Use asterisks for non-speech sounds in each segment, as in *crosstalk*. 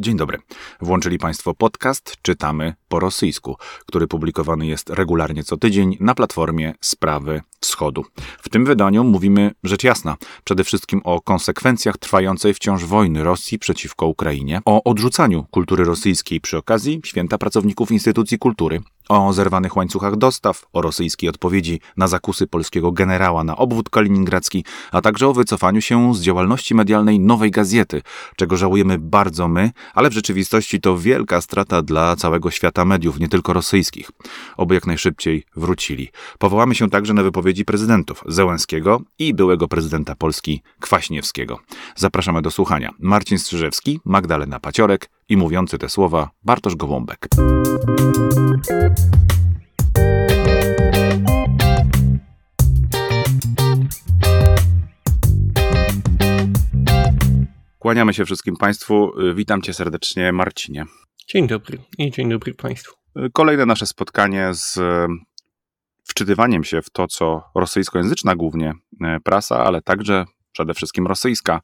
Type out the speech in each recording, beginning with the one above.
Dzień dobry. Włączyli Państwo podcast Czytamy po rosyjsku, który publikowany jest regularnie co tydzień na platformie Sprawy Wschodu. W tym wydaniu mówimy rzecz jasna, przede wszystkim o konsekwencjach trwającej wciąż wojny Rosji przeciwko Ukrainie, o odrzucaniu kultury rosyjskiej przy okazji Święta Pracowników Instytucji Kultury, o zerwanych łańcuchach dostaw, o rosyjskiej odpowiedzi na zakusy polskiego generała na obwód kaliningradzki, a także o wycofaniu się z działalności medialnej Nowej Gazety, czego żałujemy bardzo my, ale w rzeczywistości to wielka strata dla całego świata mediów, nie tylko rosyjskich. Oby jak najszybciej wrócili. Powołamy się także na wypowiedzi prezydentów Zełenskiego i byłego prezydenta Polski Kwaśniewskiego. Zapraszamy do słuchania. Marcin Strzyżewski, Magdalena Paciorek i mówiący te słowa Bartosz Gołąbek. Kłaniamy się wszystkim Państwu. Witam Cię serdecznie, Marcinie. Dzień dobry i dzień dobry Państwu. Kolejne nasze spotkanie z wczytywaniem się w to, co rosyjskojęzyczna głównie e, prasa, ale także przede wszystkim rosyjska,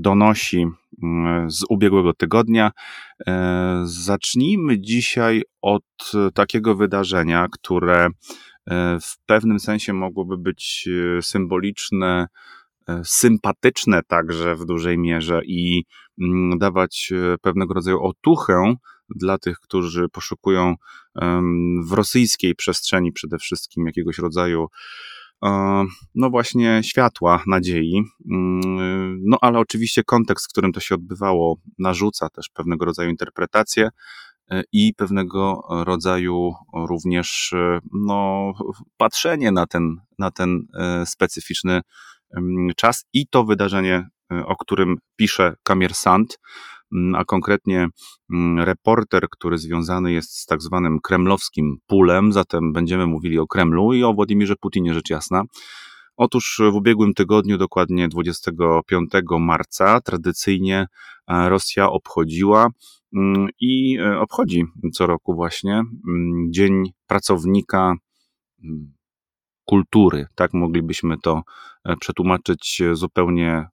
donosi mm, z ubiegłego tygodnia. E, zacznijmy dzisiaj od takiego wydarzenia, które e, w pewnym sensie mogłoby być symboliczne, sympatyczne także w dużej mierze i mm, dawać pewnego rodzaju otuchę dla tych, którzy poszukują w rosyjskiej przestrzeni przede wszystkim jakiegoś rodzaju no właśnie światła, nadziei. Mm, no ale oczywiście kontekst, w którym to się odbywało, narzuca też pewnego rodzaju interpretację e, i pewnego rodzaju również e, no, patrzenie na ten, na ten e, specyficzny czas i to wydarzenie, o którym pisze Kamiersant, Mm, a konkretnie mm, reporter, który związany jest z tak zwanym kremlowskim pulem, zatem będziemy mówili o Kremlu i o Władimirze Putinie, rzecz jasna. Otóż w ubiegłym tygodniu, dokładnie 25 marca, tradycyjnie e, Rosja obchodziła mm, i e, obchodzi co roku właśnie Dzień Pracownika Kultury. Tak moglibyśmy to e, przetłumaczyć zupełnie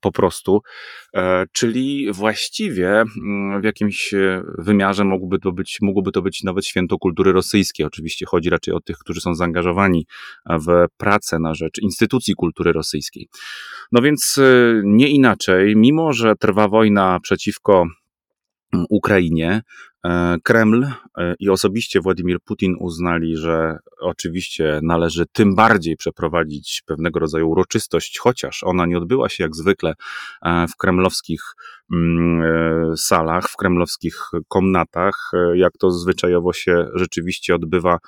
po prostu. E, czyli właściwie mm, w jakimś e, wymiarze mógłby to być, mógłby to być nawet święto kultury rosyjskiej. Oczywiście chodzi raczej o tych, którzy są zaangażowani w pracę na rzecz instytucji kultury rosyjskiej. No więc nie inaczej, mimo że trwa wojna przeciwko mm, Ukrainie, E, Kreml e, i osobiście Władimir Putin uznali, że oczywiście należy tym bardziej przeprowadzić pewnego rodzaju uroczystość, chociaż ona nie odbyła się jak zwykle e, w kremlowskich mm, salach, w kremlowskich komnatach, jak to zwyczajowo się rzeczywiście odbywa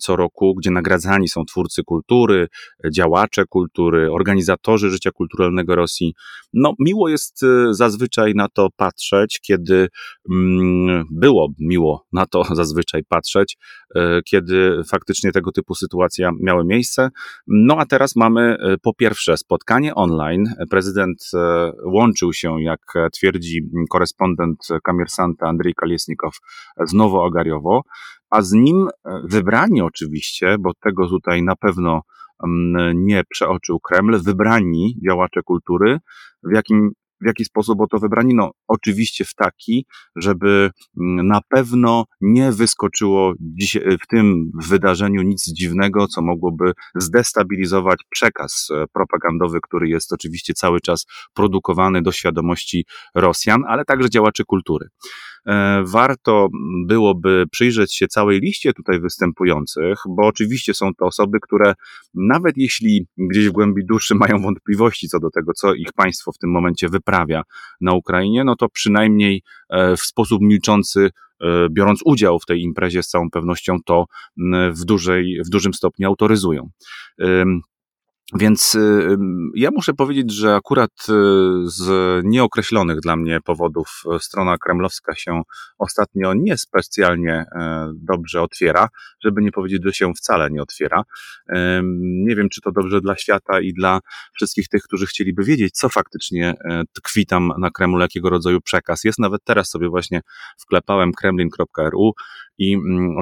co roku, gdzie nagradzani są twórcy kultury, działacze kultury, organizatorzy życia kulturalnego Rosji. No, miło jest zazwyczaj na to patrzeć, kiedy mm, było było miło na to *laughs* zazwyczaj patrzeć, e, kiedy faktycznie tego typu sytuacja miały miejsce. No a teraz mamy e, po pierwsze spotkanie online. Prezydent e, łączył się, jak twierdzi korespondent Kamiersanta Andrzej Kaliesnikow, z Nowoagariowo, a z nim wybrani oczywiście, bo tego tutaj na pewno mm, nie przeoczył Kreml, wybrani działacze kultury, w jakim w jaki sposób o to wybrani? No, oczywiście w taki, żeby mm, na pewno nie wyskoczyło w tym wydarzeniu nic dziwnego, co mogłoby zdestabilizować przekaz e, propagandowy, który jest oczywiście cały czas produkowany do świadomości Rosjan, ale także działaczy kultury. E, warto byłoby przyjrzeć się całej liście tutaj występujących, bo oczywiście są to osoby, które nawet jeśli gdzieś w głębi duszy mają wątpliwości co do tego, co ich państwo w tym momencie wyprawia na Ukrainie, no to przynajmniej e, w sposób milczący e, biorąc udział w tej imprezie, z całą pewnością to w, dużej, w dużym stopniu autoryzują. Więc y, ja muszę powiedzieć, że akurat y, z nieokreślonych dla mnie powodów y, strona kremlowska się ostatnio niespecjalnie e, dobrze otwiera, żeby nie powiedzieć, że się wcale nie otwiera. Nie wiem, czy to dobrze dla świata i dla wszystkich tych, którzy chcieliby wiedzieć, co faktycznie e, tkwi tam na Kremlu, jakiego rodzaju przekaz jest. Nawet teraz sobie właśnie wklepałem kremlin.ru i mm,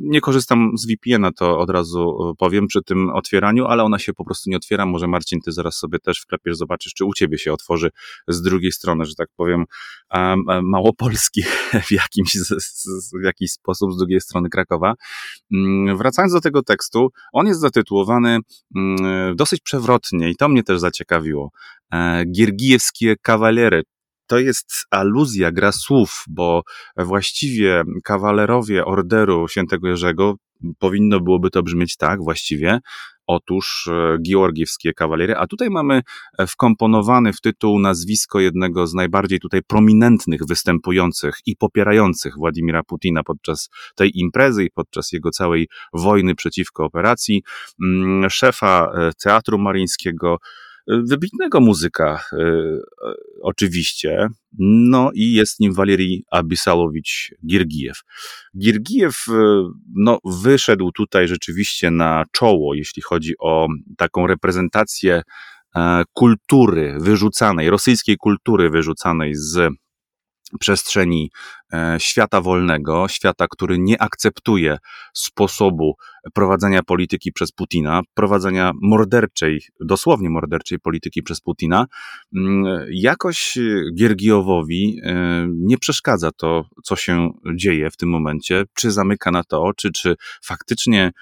nie korzystam z VPN-a, to od razu powiem przy tym otwieraniu, ale ona się po prostu nie otwiera. Może Marcin, ty zaraz sobie też wklepiesz, zobaczysz, czy u ciebie się otworzy z drugiej strony, że tak powiem, małopolski *laughs* w jakimś, w jakiś sposób z drugiej strony Krakowa. Mm, wracając do tego tekstu, on jest zatytułowany mm, dosyć przewrotnie i to mnie też zaciekawiło. E, Giergijewskie kawalery, to jest aluzja, gra słów, bo właściwie kawalerowie Orderu Świętego Jerzego, powinno byłoby to brzmieć tak właściwie, otóż e, georgiewskie kawalery, a tutaj mamy e, wkomponowany w tytuł nazwisko jednego z najbardziej tutaj prominentnych występujących i popierających Władimira Putina podczas tej imprezy i podczas jego całej wojny przeciwko operacji, mm, szefa e, Teatru Marińskiego, wybitnego muzyka oczywiście, no i jest nim Walerii Abisalowicz Girgijew. Girgijew no, wyszedł tutaj rzeczywiście na czoło, jeśli chodzi o taką reprezentację kultury wyrzucanej, rosyjskiej kultury wyrzucanej z przestrzeni e, świata wolnego, świata, który nie akceptuje sposobu prowadzenia polityki przez Putina, prowadzenia morderczej, dosłownie morderczej polityki przez Putina, mm, jakoś Giergijowowi e, nie przeszkadza to, co się dzieje w tym momencie, czy zamyka na to oczy, czy faktycznie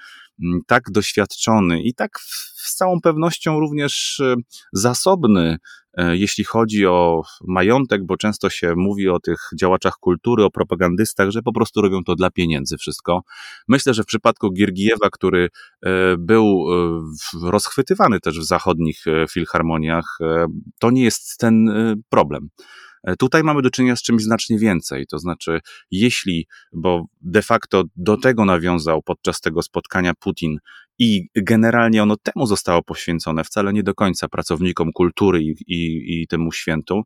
tak doświadczony i tak z całą pewnością również e, zasobny E, jeśli chodzi o majątek, bo często się mówi o tych działaczach kultury, o propagandystach, że po prostu robią to dla pieniędzy wszystko. Myślę, że w przypadku Giergijewa, który e, był rozchwytywany też w zachodnich filharmoniach, to nie jest ten problem. Tutaj mamy do czynienia z czymś znacznie więcej. To znaczy, jeśli, bo de facto do tego nawiązał podczas tego spotkania Putin i generalnie ono temu zostało poświęcone, wcale nie do końca pracownikom kultury i, i, i temu świętu.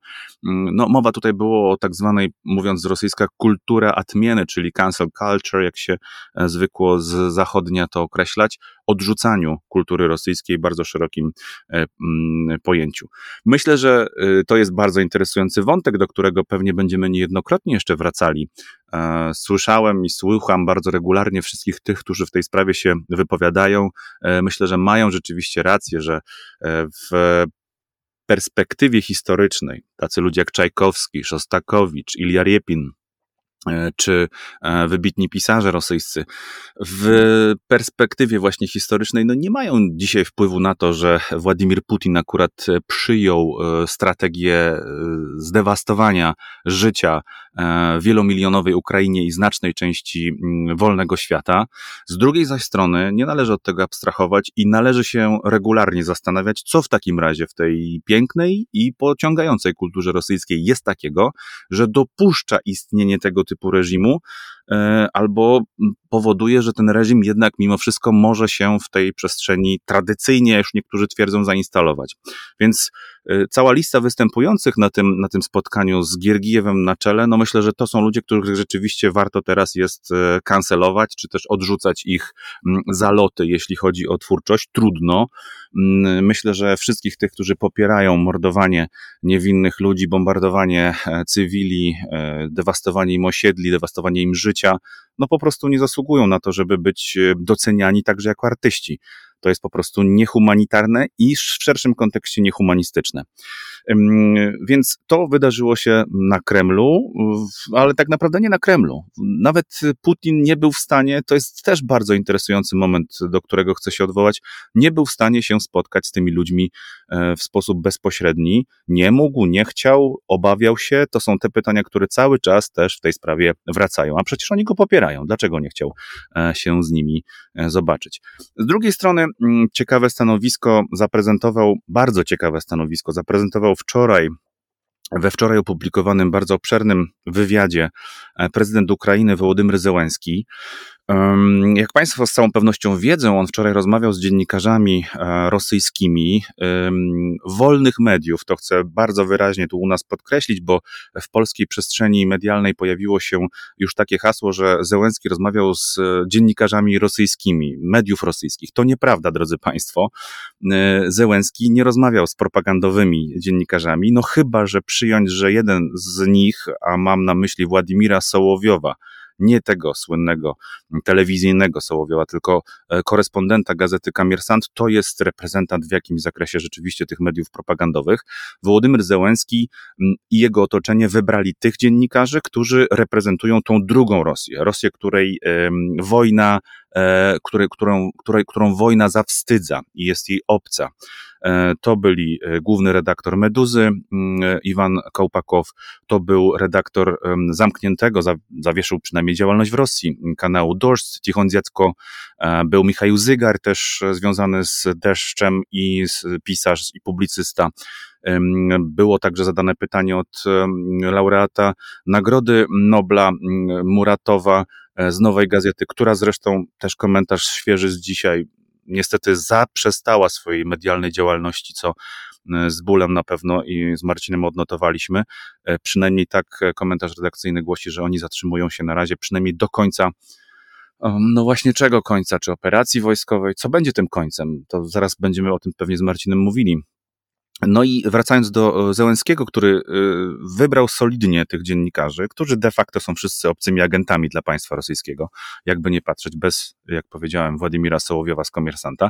Mm, no, mowa tutaj było o tak zwanej, mówiąc z rosyjska, kultura atmieny, czyli cancel culture, jak się e, zwykło z zachodnia to określać, odrzucaniu kultury rosyjskiej w bardzo szerokim e, mm, pojęciu. Myślę, że e, to jest bardzo interesujący wątek, do którego pewnie będziemy niejednokrotnie jeszcze wracali. Słyszałem i słucham bardzo regularnie wszystkich tych, którzy w tej sprawie się wypowiadają, E, myślę, że mają rzeczywiście rację, że e, w perspektywie historycznej tacy ludzie jak Czajkowski, Szostakowicz, Ilja Riepin, E, czy e, wybitni pisarze rosyjscy w perspektywie właśnie historycznej no nie mają dzisiaj wpływu na to, że Władimir Putin akurat przyjął e, strategię zdewastowania życia wielomilionowej Ukrainie i znacznej części mm, wolnego świata. Z drugiej zaś strony nie należy od tego abstrahować i należy się regularnie zastanawiać, co w takim razie w tej pięknej i pociągającej kulturze rosyjskiej jest takiego, że dopuszcza istnienie tego typu reżimu, albo powoduje, że ten reżim jednak mimo wszystko może się w tej przestrzeni tradycyjnie, już niektórzy twierdzą, zainstalować. Więc e, cała lista występujących na tym, na tym spotkaniu z Giergijewem na czele, no myślę, że to są ludzie, których rzeczywiście warto teraz jest e, kancelować, czy też odrzucać ich zaloty, jeśli chodzi o twórczość. Trudno. Myślę, że wszystkich tych, którzy popierają mordowanie niewinnych ludzi, bombardowanie cywili, dewastowanie im osiedli, dewastowanie im życia, no po prostu nie zasługują na to, żeby być e, doceniani także jako artyści. To jest po prostu niehumanitarne i w szerszym kontekście niehumanistyczne. Więc to wydarzyło się na Kremlu, ale tak naprawdę nie na Kremlu. Nawet Putin nie był w stanie, to jest też bardzo interesujący moment, do którego chcę się odwołać, nie był w stanie się spotkać z tymi ludźmi e, w sposób bezpośredni. Nie mógł, nie chciał, obawiał się. To są te pytania, które cały czas też w tej sprawie wracają. A przecież oni go popierają. Dlaczego nie chciał e, się z nimi e, zobaczyć? Z drugiej strony, ciekawe stanowisko zaprezentował, bardzo ciekawe stanowisko zaprezentował wczoraj we wczoraj opublikowanym bardzo obszernym wywiadzie e, prezydent Ukrainy Wołodymyr Zełenski. Jak Państwo z całą pewnością wiedzą, on wczoraj rozmawiał z dziennikarzami e, rosyjskimi wolnych mediów. To chcę bardzo wyraźnie tu u nas podkreślić, bo w polskiej przestrzeni medialnej pojawiło się już takie hasło, że Zełenski rozmawiał z dziennikarzami rosyjskimi, mediów rosyjskich. To nieprawda, drodzy Państwo. E, Zełenski nie rozmawiał z propagandowymi dziennikarzami, no chyba, że przyjąć, że jeden z nich, a mam na myśli Władimira Sołowiowa, nie tego słynnego telewizyjnego Sołowiowa, tylko e, korespondenta gazety Kamiersant, to jest reprezentant w jakimś zakresie rzeczywiście tych mediów propagandowych. Wołodymyr Zełenski i jego otoczenie wybrali tych dziennikarzy, którzy reprezentują tą drugą Rosję, Rosję, której wojna, e, której, którą, której, którą wojna zawstydza i jest jej obca. E, to byli e, główny redaktor Meduzy, Iwan Kołpakow, to był redaktor zamkniętego, zawieszył przynajmniej działalność w Rosji, kanału Dość, Tichon Dziecko, był Michał Zygar, też związany z Deszczem i pisarz i publicysta. Było także zadane pytanie od laureata Nagrody Nobla Muratowa z Nowej Gazety, która zresztą też komentarz świeży z dzisiaj niestety zaprzestała swojej medialnej działalności, co e, z bólem na pewno i z Marcinem odnotowaliśmy. E, przynajmniej tak e, komentarz redakcyjny głosi, że oni zatrzymują się na razie przynajmniej do końca. No właśnie czego końca? Czy operacji wojskowej? Co będzie tym końcem? To zaraz będziemy o tym pewnie z Marcinem mówili. No i wracając do e, Zełenskiego, który e, wybrał solidnie tych dziennikarzy, którzy de facto są wszyscy obcymi agentami dla państwa rosyjskiego, jakby nie patrzeć, bez, jak powiedziałem, Władimira Sołowiowa z Komersanta.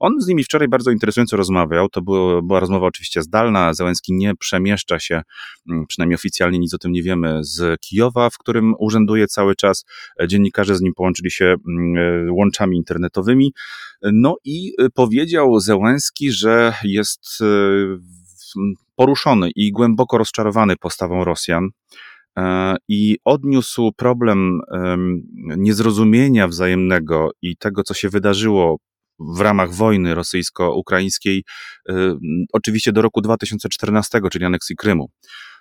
On z nimi wczoraj bardzo interesująco rozmawiał. To było, była rozmowa oczywiście zdalna. Zełenski nie przemieszcza się, mm, przynajmniej oficjalnie nic o tym nie wiemy, z Kijowa, w którym urzęduje cały czas. Dziennikarze z nim połączyli się mm, e, łączami internetowymi. No i powiedział Zełenski, że jest poruszony i głęboko rozczarowany postawą Rosjan e, i odniósł problem niezrozumienia wzajemnego i tego, co się wydarzyło w ramach wojny rosyjsko-ukraińskiej, e, oczywiście do roku 2014, czyli aneksji Krymu.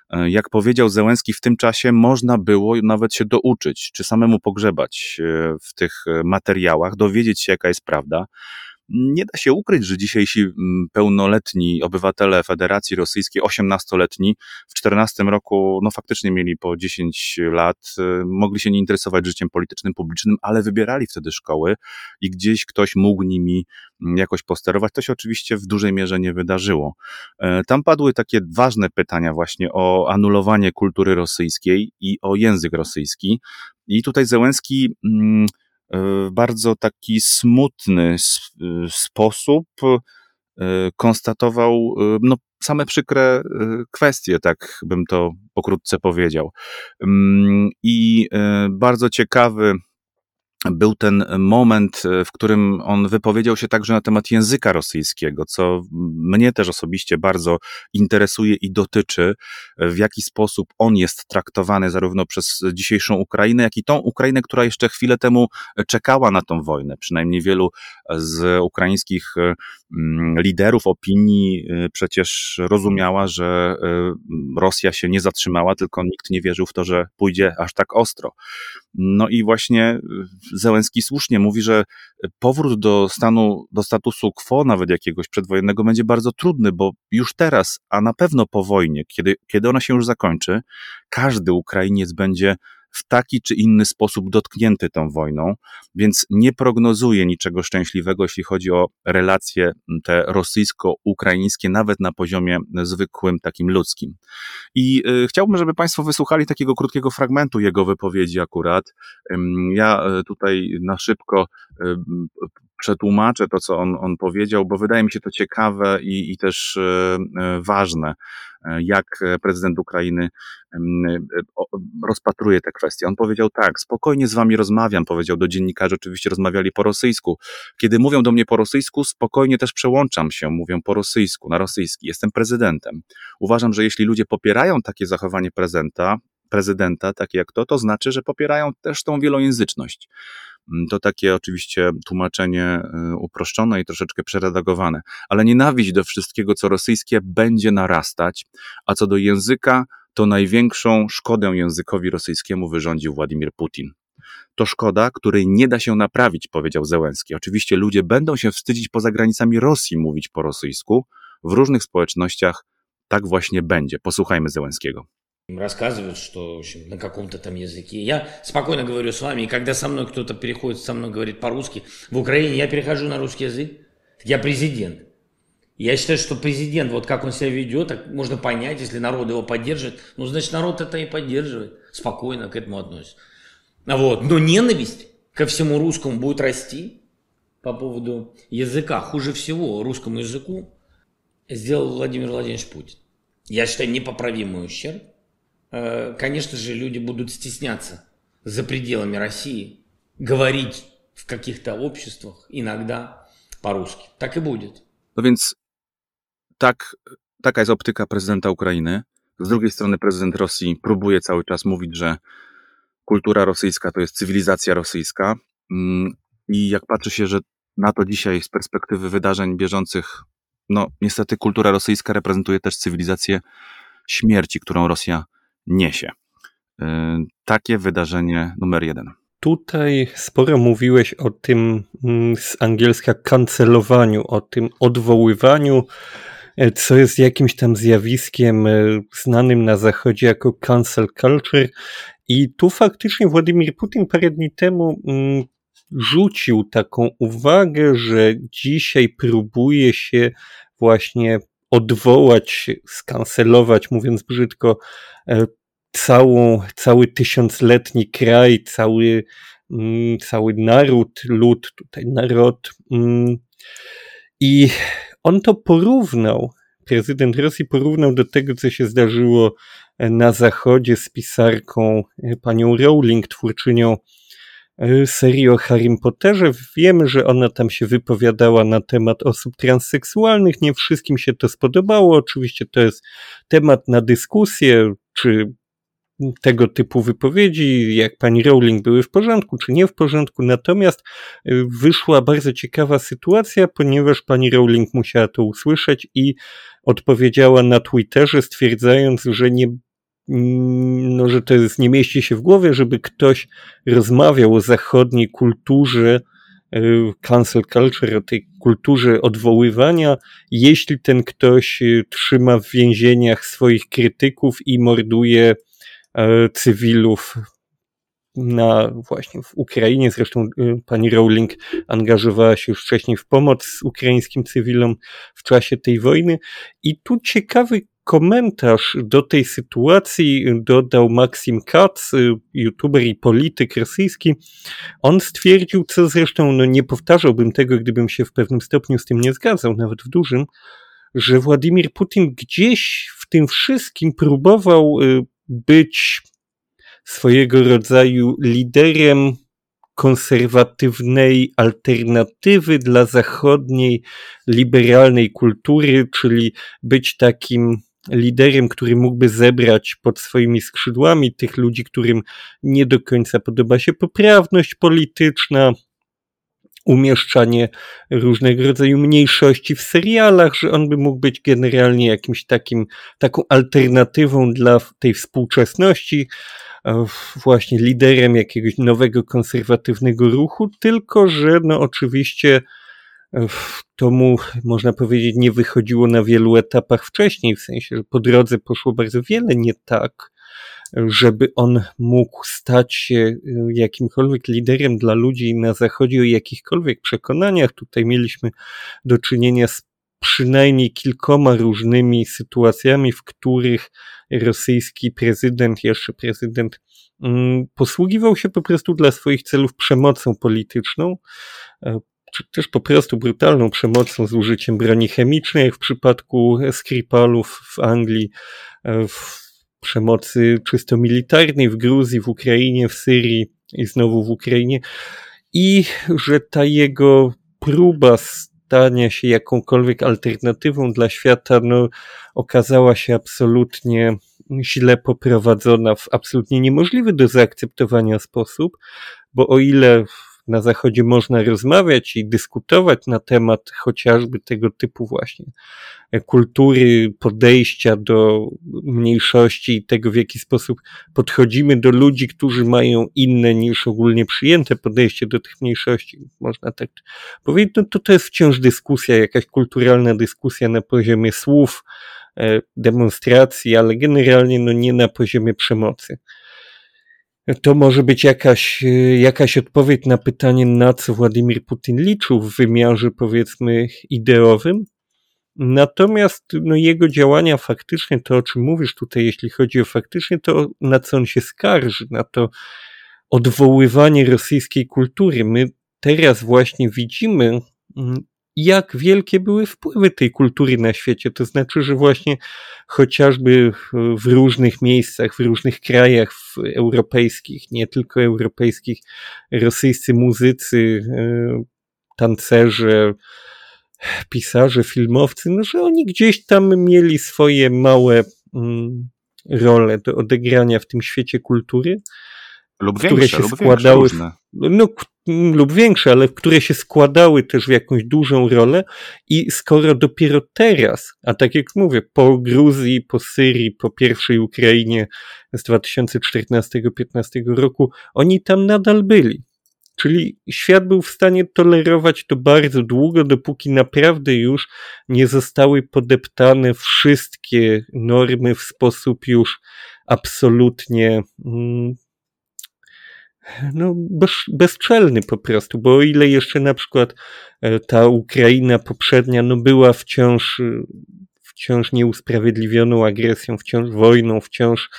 E, jak powiedział Zełenski, w tym czasie można było nawet się douczyć, czy samemu pogrzebać w tych materiałach, dowiedzieć się, jaka jest prawda. Nie da się ukryć, że dzisiejsi mm, pełnoletni obywatele Federacji Rosyjskiej, 18-letni, w 14 roku, no faktycznie mieli po 10 lat, y, mogli się nie interesować życiem politycznym, publicznym, ale wybierali wtedy szkoły i gdzieś ktoś mógł nimi mm, jakoś posterować. To się oczywiście w dużej mierze nie wydarzyło. E, tam padły takie ważne pytania właśnie o anulowanie kultury rosyjskiej i o język rosyjski. I tutaj Zełenski mm, w bardzo taki smutny sposób e, konstatował e, no, same przykre kwestie, tak bym to pokrótce powiedział. Mm, I bardzo ciekawy był ten moment, w którym on wypowiedział się także na temat języka rosyjskiego, co mnie też osobiście bardzo interesuje i dotyczy, w jaki sposób on jest traktowany zarówno przez dzisiejszą Ukrainę, jak i tą Ukrainę, która jeszcze chwilę temu czekała na tą wojnę. Przynajmniej wielu z ukraińskich mm, liderów opinii y, przecież rozumiała, że y, Rosja się nie zatrzymała, tylko nikt nie wierzył w to, że pójdzie aż tak ostro. No i właśnie Zełenski słusznie mówi, że powrót do stanu, do statusu quo, nawet jakiegoś przedwojennego, będzie bardzo trudny, bo już teraz, a na pewno po wojnie, kiedy, kiedy ona się już zakończy, każdy Ukrainiec będzie w taki czy inny sposób dotknięty tą wojną, więc nie prognozuje niczego szczęśliwego, jeśli chodzi o relacje te rosyjsko-ukraińskie, nawet na poziomie zwykłym, takim ludzkim. I y, chciałbym, żeby Państwo wysłuchali takiego krótkiego fragmentu jego wypowiedzi akurat. Ja y, tutaj na szybko y, przetłumaczę to, co on, on powiedział, bo wydaje mi się to ciekawe i, i też ważne. E, jak prezydent Ukrainy e, rozpatruje te kwestie. On powiedział tak, spokojnie z wami rozmawiam, powiedział do dziennikarzy, oczywiście rozmawiali po rosyjsku. Kiedy mówią do mnie po rosyjsku, spokojnie też przełączam się, mówią po rosyjsku, na rosyjski. Jestem prezydentem. Uważam, że jeśli ludzie popierają takie zachowanie prezydenta, prezydenta, takie jak to, to znaczy, że popierają też tą wielojęzyczność. Mm, to takie oczywiście tłumaczenie y, uproszczone i troszeczkę przeredagowane, ale nienawiść do wszystkiego, co rosyjskie, będzie narastać, a co do języka, to największą szkodę językowi rosyjskiemu wyrządził Władimir Putin. To szkoda, której nie da się naprawić, powiedział Zełenski. Oczywiście ludzie będą się wstydzić poza granicami Rosji mówić po rosyjsku. W różnych społecznościach tak właśnie będzie. Posłuchajmy Zełenskiego. Рассказывают, что в общем, на каком-то там языке. Я спокойно говорю с вами, и когда со мной кто-то переходит, со мной говорит по-русски, в Украине я перехожу на русский язык, я президент. Я считаю, что президент, вот как он себя ведет, так можно понять, если народ его поддерживает, ну, значит, народ это и поддерживает, спокойно к этому относится. Вот. Но ненависть ко всему русскому будет расти по поводу языка. Хуже всего русскому языку сделал Владимир Владимирович Путин. Я считаю, непоправимый ущерб. Э, конечно же, люди будут стесняться за пределами России говорить w каких-то обществах иногда по-русски. Так и будет. No więc tak, taka jest optyka prezydenta Ukrainy. Z drugiej strony prezydent Rosji próbuje cały czas mówić, że kultura rosyjska to jest cywilizacja rosyjska. Mm, I jak patrzy się, że na to dzisiaj z perspektywy wydarzeń bieżących, no niestety kultura rosyjska reprezentuje też cywilizację śmierci, którą Rosja niesie. Y, takie wydarzenie numer jeden. Tutaj sporo mówiłeś o tym mm, z angielska kancelowaniu, o tym odwoływaniu, e, co jest jakimś tam zjawiskiem e, znanym na Zachodzie jako cancel culture. I tu faktycznie Władimir Putin parę dni temu mm, rzucił taką uwagę, że dzisiaj próbuje się właśnie odwołać, skancelować, mówiąc brzydko, e, całą, cały tysiącletni kraj, cały, mm, cały naród, lud, tutaj narod. Mm, I on to porównał, prezydent Rosji porównał do tego, co się zdarzyło na zachodzie z pisarką e, panią Rowling, twórczynią e, serii o Harrym Potterze. Wiemy, że ona tam się wypowiadała na temat osób transseksualnych. Nie wszystkim się to spodobało. Oczywiście to jest temat na dyskusję, czy tego typu wypowiedzi, jak pani Rowling były w porządku, czy nie w porządku. Natomiast y, wyszła bardzo ciekawa sytuacja, ponieważ pani Rowling musiała to usłyszeć i odpowiedziała na Twitterze, stwierdzając, że nie no, że to jest, nie mieści się w głowie, żeby ktoś rozmawiał o zachodniej kulturze, y, cancel culture, o tej kulturze odwoływania, jeśli ten ktoś y, trzyma w więzieniach swoich krytyków i morduje E, cywilów na właśnie w Ukrainie. Zresztą e, pani Rowling angażowała się już wcześniej w pomoc ukraińskim cywilom w czasie tej wojny. I tu ciekawy komentarz do tej sytuacji dodał Maxim Katz, e, youtuber i polityk rosyjski. On stwierdził, co zresztą no nie powtarzałbym tego, gdybym się w pewnym stopniu z tym nie zgadzał, nawet w dużym, że Władimir Putin gdzieś w tym wszystkim próbował być swojego rodzaju liderem konserwatywnej alternatywy dla zachodniej liberalnej kultury, czyli być takim liderem, który mógłby zebrać pod swoimi skrzydłami tych ludzi, którym nie do końca podoba się poprawność polityczna, umieszczanie różnego rodzaju mniejszości w serialach, że on by mógł być generalnie jakimś takim, taką alternatywą dla tej współczesności, e, właśnie liderem jakiegoś nowego konserwatywnego ruchu, tylko że no oczywiście to mu, można powiedzieć, nie wychodziło na wielu etapach wcześniej, w sensie, że po drodze poszło bardzo wiele nie tak, żeby on mógł stać się y, jakimkolwiek liderem dla ludzi na Zachodzie o jakichkolwiek przekonaniach. Tutaj mieliśmy do czynienia z przynajmniej kilkoma różnymi sytuacjami, w których rosyjski prezydent, jeszcze prezydent, mm, posługiwał się po prostu dla swoich celów przemocą polityczną, e, czy też po prostu brutalną przemocą z użyciem broni chemicznej, jak w przypadku Skripalów w Anglii, e, w przemocy czysto militarnej w Gruzji, w Ukrainie, w Syrii i znowu w Ukrainie. I że ta jego próba stania się jakąkolwiek alternatywą dla świata, no, okazała się absolutnie źle poprowadzona w absolutnie niemożliwy do zaakceptowania sposób, bo o ile na Zachodzie można rozmawiać i dyskutować na temat chociażby tego typu właśnie kultury, podejścia do mniejszości i tego, w jaki sposób podchodzimy do ludzi, którzy mają inne niż ogólnie przyjęte podejście do tych mniejszości, można tak powiedzieć, no to to jest wciąż dyskusja, jakaś kulturalna dyskusja na poziomie słów, e, demonstracji, ale generalnie no nie na poziomie przemocy. To może być jakaś, e, jakaś odpowiedź na pytanie, na co Władimir Putin liczył w wymiarze, powiedzmy, ideowym. Natomiast no, jego działania faktycznie, to o czym mówisz tutaj, jeśli chodzi o faktycznie to, na co on się skarży, na to, odwoływanie rosyjskiej kultury. My teraz właśnie widzimy, mm, jak wielkie były wpływy tej kultury na świecie. To znaczy, że właśnie chociażby w różnych miejscach, w różnych krajach w europejskich, nie tylko europejskich, rosyjscy muzycy, e, tancerze, pisarze, filmowcy, no, że oni gdzieś tam mieli swoje małe mm, role do odegrania w tym świecie kultury, lub które większe, się lub składały, większe, no, lub większe, ale które się składały też w jakąś dużą rolę i skoro dopiero teraz, a tak jak mówię, po Gruzji, po Syrii, po pierwszej Ukrainie z 2014-15 roku, oni tam nadal byli. Czyli świat był w stanie tolerować to bardzo długo, dopóki naprawdę już nie zostały podeptane wszystkie normy w sposób już absolutnie no, bez, bezczelny po prostu, bo o ile jeszcze na przykład e, ta Ukraina poprzednia no, była wciąż e, wciąż nieusprawiedliwioną agresją, wciąż wojną, wciąż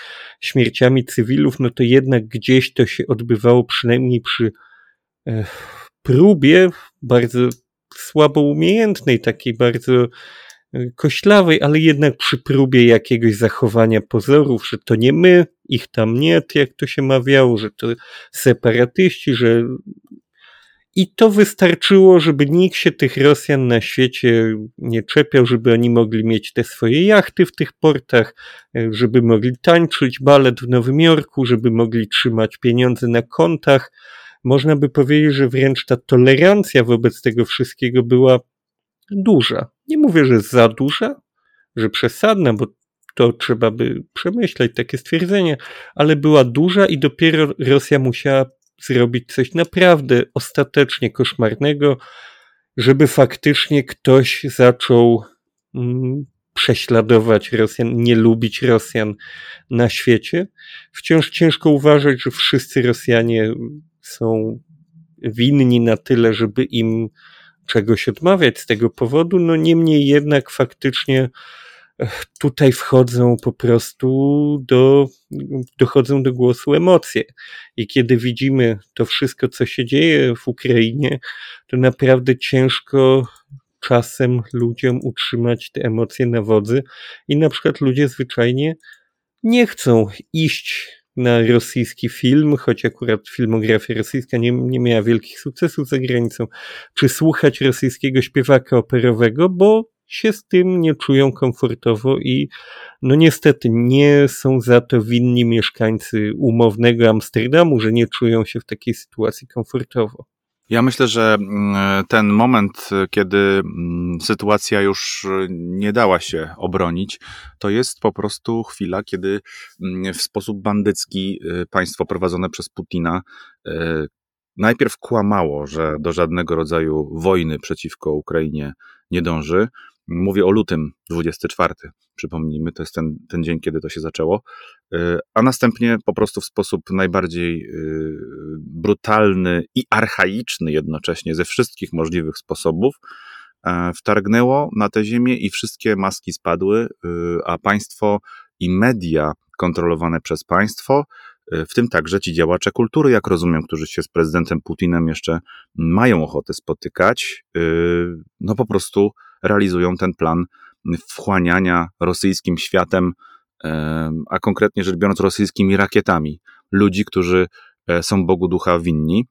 śmierciami cywilów, no to jednak gdzieś to się odbywało przynajmniej przy próbie bardzo słabo umiejętnej, takiej bardzo e, koślawej, ale jednak przy próbie jakiegoś zachowania pozorów, że to nie my, ich tam nie, jak to się mawiało, że to separatyści, że i to wystarczyło, żeby nikt się tych Rosjan na świecie nie czepiał, żeby oni mogli mieć te swoje jachty w tych portach, e, żeby mogli tańczyć balet w Nowym Jorku, żeby mogli trzymać pieniądze na kontach, można by powiedzieć, że wręcz ta tolerancja wobec tego wszystkiego była duża. Nie mówię, że za duża, że przesadna, bo to trzeba by przemyśleć takie stwierdzenie, ale była duża i dopiero Rosja musiała zrobić coś naprawdę ostatecznie koszmarnego, żeby faktycznie ktoś zaczął mm, prześladować Rosjan, nie lubić Rosjan na świecie. Wciąż ciężko uważać, że wszyscy Rosjanie są winni na tyle, żeby im czegoś odmawiać z tego powodu, no niemniej jednak faktycznie tutaj wchodzą po prostu do, dochodzą do głosu emocje. I kiedy widzimy to wszystko, co się dzieje w Ukrainie, to naprawdę ciężko czasem ludziom utrzymać te emocje na wodzy i na przykład ludzie zwyczajnie nie chcą iść na rosyjski film, choć akurat filmografia rosyjska nie, nie miała wielkich sukcesów za granicą, czy słuchać rosyjskiego śpiewaka operowego, bo się z tym nie czują komfortowo i no niestety nie są za to winni mieszkańcy umownego Amsterdamu, że nie czują się w takiej sytuacji komfortowo. Ja myślę, że mm, ten moment, kiedy mm, sytuacja już nie dała się obronić, to jest po prostu chwila, kiedy mm, w sposób bandycki y, państwo prowadzone przez Putina y, najpierw kłamało, że do żadnego rodzaju wojny przeciwko Ukrainie nie dąży, Mówię o lutym 24, przypomnijmy, to jest ten, ten dzień, kiedy to się zaczęło, y, a następnie po prostu w sposób najbardziej y, brutalny i archaiczny jednocześnie ze wszystkich możliwych sposobów e, wtargnęło na tę ziemię i wszystkie maski spadły, y, a państwo i media kontrolowane przez państwo, w tym także ci działacze kultury, jak rozumiem, którzy się z prezydentem Putinem jeszcze mają ochotę spotykać, no po prostu realizują ten plan wchłaniania rosyjskim światem, a konkretnie rzecz biorąc rosyjskimi rakietami, ludzi, którzy e, są Bogu ducha winni.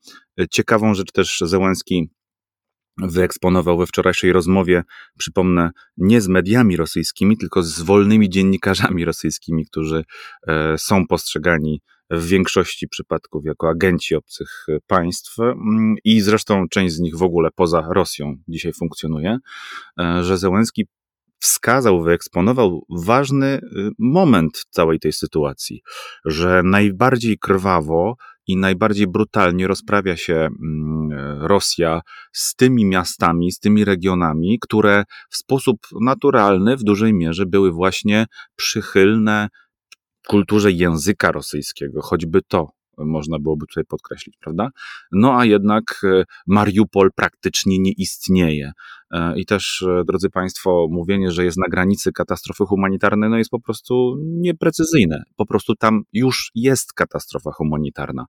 Ciekawą rzecz też Zełenski wyeksponował we wczorajszej rozmowie, przypomnę, nie z mediami rosyjskimi, tylko z wolnymi dziennikarzami rosyjskimi, którzy e, są postrzegani w większości przypadków jako agenci obcych państw. Mm, i zresztą część z nich w ogóle poza Rosją dzisiaj funkcjonuje, e, że Zełenski wskazał, wyeksponował ważny y, moment całej tej sytuacji, że najbardziej krwawo i najbardziej brutalnie rozprawia się mm, Rosja z tymi miastami, z tymi regionami, które w sposób naturalny w dużej mierze były właśnie przychylne kulturze języka rosyjskiego, choćby to można byłoby tutaj podkreślić, prawda? No a jednak e, Mariupol praktycznie nie istnieje. E, I też, e, drodzy Państwo, mówienie, że jest na granicy katastrofy humanitarnej, no jest po prostu nieprecyzyjne. Po prostu tam już jest katastrofa humanitarna.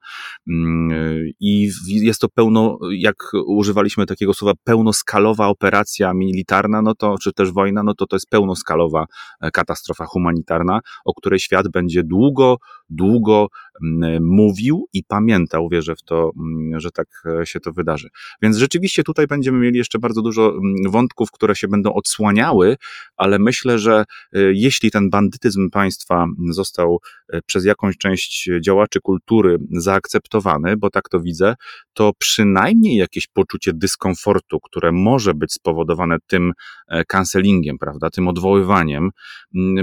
Mm, I jest to pełno, jak używaliśmy takiego słowa, pełnoskalowa operacja militarna, no to, czy też wojna, no to to jest pełnoskalowa e, katastrofa humanitarna, o której świat będzie długo, długo mm, mówił i pamiętał, wierzę w to, mm, że tak się to wydarzy. Więc rzeczywiście tutaj będziemy mieli jeszcze bardzo dużo wątków, które się będą odsłaniały, ale myślę, że e, jeśli ten bandytyzm państwa został e, przez jakąś część działaczy kultury zaakceptowany, bo tak to widzę, to przynajmniej jakieś poczucie dyskomfortu, które może być spowodowane tym e, cancelingiem, prawda, tym odwoływaniem,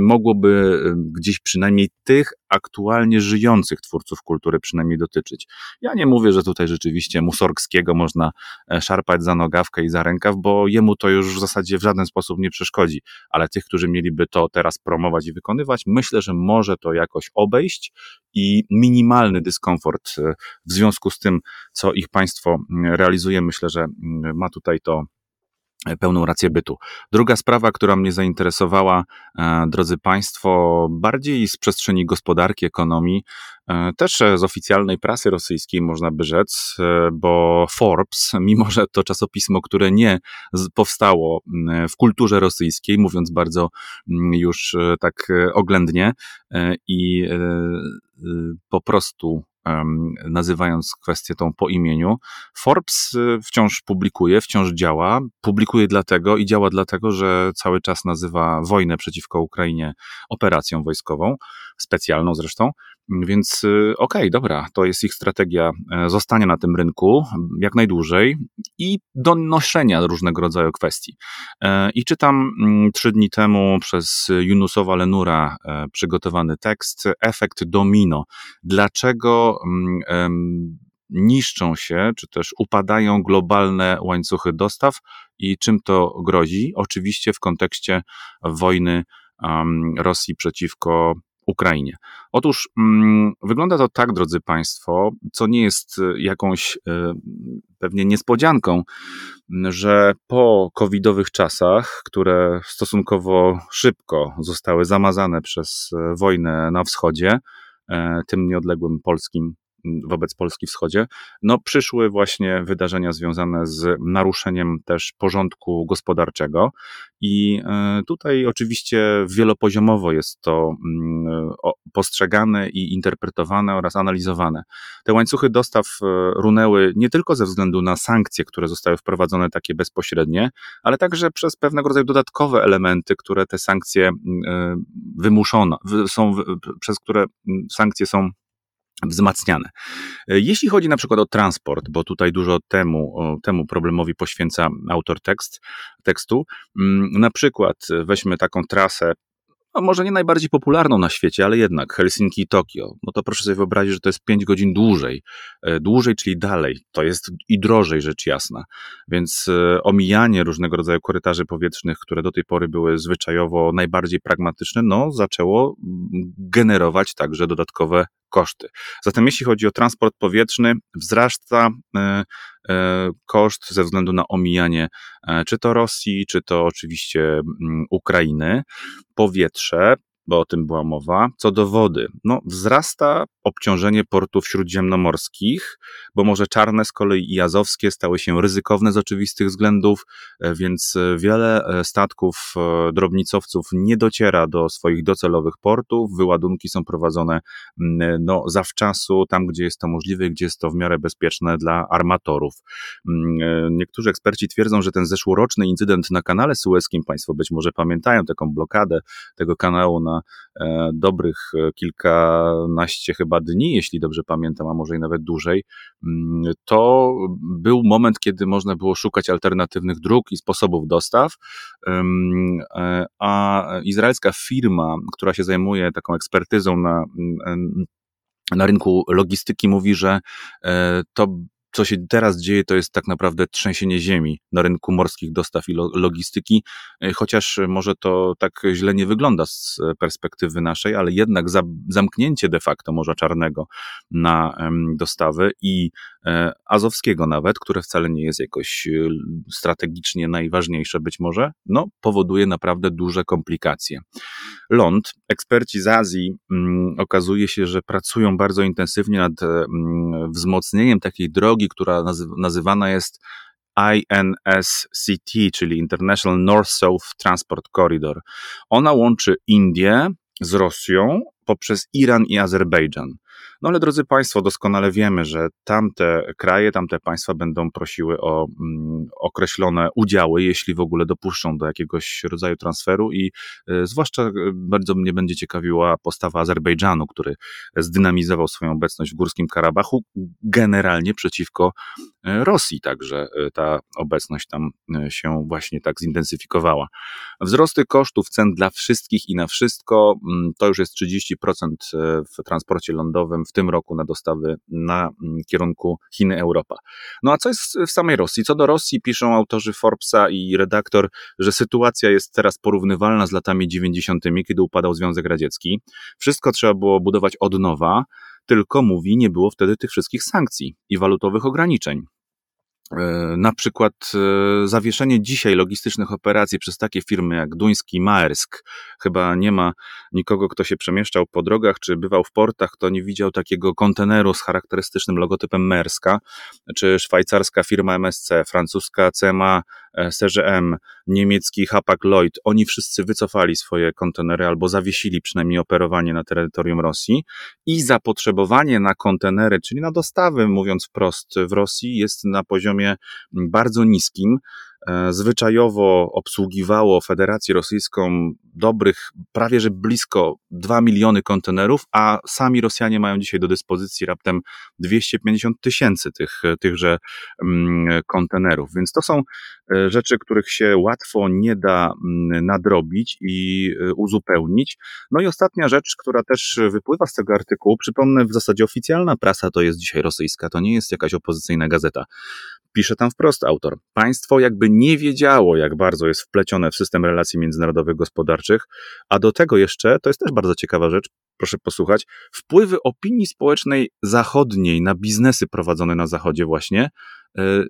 mogłoby gdzieś przynajmniej tych aktualnie żyjących twórców kultury przynajmniej dotyczyć. Ja nie mówię, że tutaj rzeczywiście Musorgskiego można szarpać za nogawkę i za rękaw, bo jemu to już w zasadzie w żaden sposób nie przeszkodzi, ale tych, którzy mieliby to teraz promować i wykonywać, myślę, że może to jakoś obejść i minimalny dyskomfort e, w związku z tym, co ich państwo mm, realizuje, myślę, że mm, ma tutaj to pełną rację bytu. Druga sprawa, która mnie zainteresowała, e, drodzy Państwo, bardziej z przestrzeni gospodarki, ekonomii, e, też z oficjalnej prasy rosyjskiej, można by rzec, e, bo Forbes, mimo że to czasopismo, które nie powstało w kulturze rosyjskiej, mówiąc bardzo już tak oględnie i po prostu nazywając kwestię tą po imieniu. Forbes y, wciąż publikuje, wciąż działa. Publikuje dlatego i działa dlatego, że cały czas nazywa wojnę przeciwko Ukrainie operacją wojskową, specjalną zresztą. Więc y, okej, okay, dobra, to jest ich strategia e, zostania na tym rynku jak najdłużej i donoszenia różnego rodzaju kwestii. E, I czytam mm, trzy dni temu przez Yunusowa Lenura e, przygotowany tekst Efekt domino. Dlaczego mm, niszczą się, czy też upadają globalne łańcuchy dostaw i czym to grozi? Oczywiście w kontekście wojny Rosji przeciwko Ukrainie. Otóż mm, wygląda to tak, drodzy Państwo, co nie jest y, jakąś y, pewnie niespodzianką, że po covidowych czasach, które stosunkowo szybko zostały zamazane przez y, wojnę na wschodzie, e, tym nieodległym polskim wobec Polski wschodzie, no przyszły właśnie wydarzenia związane z naruszeniem też porządku gospodarczego i e, tutaj oczywiście wielopoziomowo jest to mm, postrzegane i interpretowane oraz analizowane. Te łańcuchy dostaw e, runęły nie tylko ze względu na sankcje, które zostały wprowadzone takie bezpośrednie, ale także przez pewnego rodzaju dodatkowe elementy, które te sankcje e, wymuszono, są, przez które sankcje są wzmacniane. E, jeśli chodzi na przykład o transport, bo tutaj dużo temu, temu problemowi poświęca autor tekst, tekstu, mm, na przykład weźmy taką trasę no może nie najbardziej popularną na świecie, ale jednak Helsinki i Tokio, no to proszę sobie wyobrazić, że to jest 5 godzin dłużej. E, dłużej, czyli dalej. To jest i drożej, rzecz jasna. Więc e, omijanie różnego rodzaju korytarzy powietrznych, które do tej pory były zwyczajowo najbardziej pragmatyczne, no zaczęło generować także dodatkowe koszty. Zatem jeśli chodzi o transport powietrzny, wzrasta e, e, koszt ze względu na omijanie e, czy to Rosji, czy to oczywiście mm, Ukrainy. Powietrze bo o tym była mowa. Co do wody, no wzrasta obciążenie portów śródziemnomorskich, bo Morze Czarne z kolei i Azowskie stały się ryzykowne z oczywistych względów, e, więc e, wiele e, statków drobnicowców nie dociera do swoich docelowych portów. Wyładunki są prowadzone no, zawczasu, tam gdzie jest to możliwe, gdzie jest to w miarę bezpieczne dla armatorów. Niektórzy eksperci twierdzą, że ten zeszłoroczny incydent na kanale sueskim, Państwo być może pamiętają taką blokadę tego kanału na dobrych e, kilkanaście chyba dni, jeśli dobrze pamiętam, a może i nawet dłużej, mm, to był moment, kiedy można było szukać alternatywnych dróg i sposobów dostaw, e, a izraelska firma, która się zajmuje taką ekspertyzą na, na rynku logistyki, mówi, że to co się teraz dzieje, to jest tak naprawdę trzęsienie ziemi na rynku morskich dostaw i logistyki, e, chociaż może to tak źle nie wygląda z perspektywy naszej, ale jednak zamknięcie de facto Morza Czarnego na dostawy i e, Azowskiego nawet, które wcale nie jest jakoś e, strategicznie najważniejsze być może, no powoduje naprawdę duże komplikacje. Ląd, eksperci z Azji mm, okazuje się, że pracują bardzo intensywnie nad mm, wzmocnieniem takiej drogi, która nazywana jest INSCT, czyli International North-South Transport Corridor. Ona łączy Indię z Rosją poprzez Iran i Azerbejdżan. No ale drodzy Państwo, doskonale wiemy, że tamte kraje, tamte państwa będą prosiły o mm, określone udziały, jeśli w ogóle dopuszczą do jakiegoś rodzaju transferu i y, zwłaszcza y, bardzo mnie będzie ciekawiła postawa Azerbejdżanu, który zdynamizował swoją obecność w Górskim Karabachu generalnie przeciwko y, Rosji, także ta obecność tam się właśnie tak zintensyfikowała. Wzrosty kosztów cen dla wszystkich i na wszystko mm, to już jest 30% w transporcie lądowym w tym roku na dostawy na mm, kierunku Chiny-Europa. No a co jest w samej Rosji? Co do Rosji piszą autorzy Forbesa i redaktor, że sytuacja jest teraz porównywalna z latami 90., kiedy upadał Związek Radziecki. Wszystko trzeba było budować od nowa, tylko mówi, nie było wtedy tych wszystkich sankcji i walutowych ograniczeń. E, na przykład e, zawieszenie dzisiaj logistycznych operacji przez takie firmy jak duński Maersk. Chyba nie ma nikogo, kto się przemieszczał po drogach czy bywał w portach, kto nie widział takiego konteneru z charakterystycznym logotypem Maerska, czy szwajcarska firma MSC, francuska CMA E, CGM, niemiecki Hapag-Lloyd, oni wszyscy wycofali swoje kontenery albo zawiesili przynajmniej operowanie na terytorium Rosji i zapotrzebowanie na kontenery, czyli na dostawy, mówiąc wprost, w Rosji jest na poziomie bardzo niskim. E, zwyczajowo obsługiwało Federację Rosyjską dobrych, prawie że blisko 2 miliony kontenerów, a sami Rosjanie mają dzisiaj do dyspozycji raptem 250 tysięcy tych, tychże mm, kontenerów. Więc to są e, rzeczy, których się łatwo nie da mm, nadrobić i e, uzupełnić. No i ostatnia rzecz, która też wypływa z tego artykułu, przypomnę, w zasadzie oficjalna prasa to jest dzisiaj rosyjska, to nie jest jakaś opozycyjna gazeta. Pisze tam wprost autor. Państwo jakby nie wiedziało, jak bardzo jest wplecione w system relacji międzynarodowych gospodarczych, a do tego jeszcze, to jest też bardzo ciekawa rzecz, proszę posłuchać, wpływy opinii społecznej zachodniej na biznesy prowadzone na zachodzie właśnie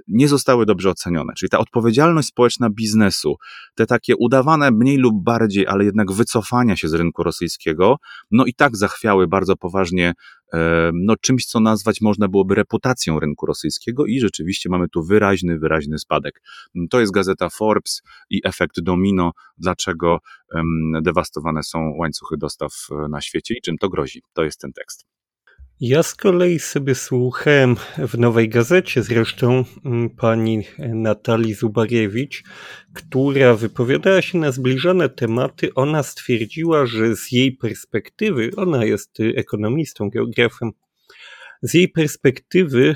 nie zostały dobrze ocenione. Czyli ta odpowiedzialność społeczna biznesu, te takie udawane mniej lub bardziej, ale jednak wycofania się z rynku rosyjskiego, no i tak zachwiały bardzo poważnie e, no, czymś, co nazwać można byłoby reputacją rynku rosyjskiego i rzeczywiście mamy tu wyraźny, wyraźny spadek. To jest gazeta Forbes i efekt domino, dlaczego dewastowane są łańcuchy dostaw e, na świecie i czym to grozi. To jest ten tekst. Ja z kolei sobie słuchałem w Nowej Gazecie zresztą mm, pani Natalii Zubariewicz, która wypowiadała się na zbliżone tematy. Ona stwierdziła, że z jej perspektywy, ona jest ekonomistą, geografem, z jej perspektywy y,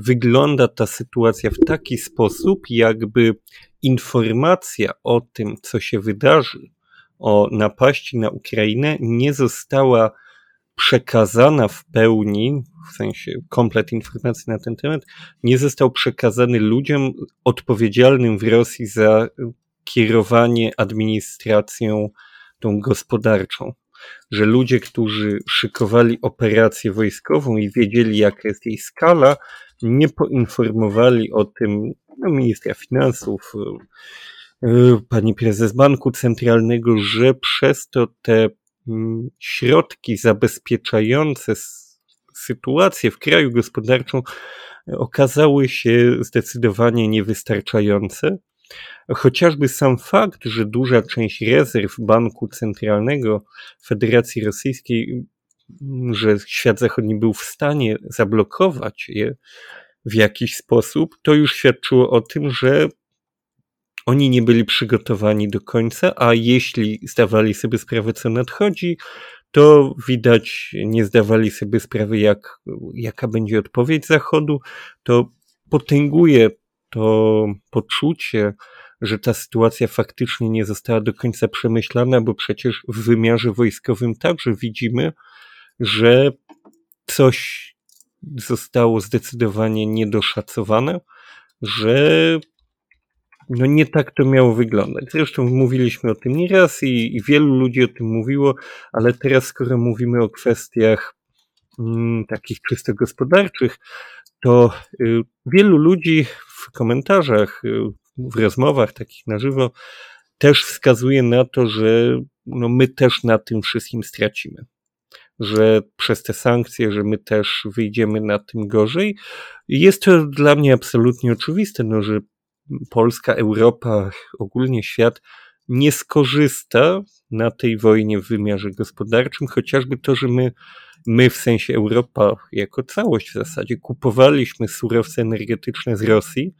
wygląda ta sytuacja w taki sposób, jakby informacja o tym, co się wydarzy, o napaści na Ukrainę, nie została przekazana w pełni, w sensie komplet informacji na ten temat, nie został przekazany ludziom odpowiedzialnym w Rosji za kierowanie administracją tą gospodarczą. Że ludzie, którzy szykowali operację wojskową i wiedzieli, jaka jest jej skala, nie poinformowali o tym no, ministra finansów, e, pani prezes Banku Centralnego, że przez to te środki zabezpieczające sytuację w kraju gospodarczą okazały się zdecydowanie niewystarczające. Chociażby sam fakt, że duża część rezerw Banku Centralnego Federacji Rosyjskiej, mm, że świat zachodni był w stanie zablokować je w jakiś sposób, to już świadczyło o tym, że oni nie byli przygotowani do końca, a jeśli zdawali sobie sprawę, co nadchodzi, to widać, nie zdawali sobie sprawy, jak, jaka będzie odpowiedź Zachodu. To potęguje to poczucie, że ta sytuacja faktycznie nie została do końca przemyślana, bo przecież w wymiarze wojskowym także widzimy, że coś zostało zdecydowanie niedoszacowane, że no nie tak to miało wyglądać. Zresztą mówiliśmy o tym nieraz i, i wielu ludzi o tym mówiło, ale teraz skoro mówimy o kwestiach mm, takich czysto gospodarczych, to y, wielu ludzi w komentarzach, y, w rozmowach takich na żywo też wskazuje na to, że no my też na tym wszystkim stracimy. Że przez te sankcje, że my też wyjdziemy na tym gorzej. Jest to dla mnie absolutnie oczywiste, no, że Polska, Europa, ogólnie świat nie skorzysta na tej wojnie w wymiarze gospodarczym, chociażby to, że my, my w sensie Europa jako całość w zasadzie kupowaliśmy surowce energetyczne z Rosji,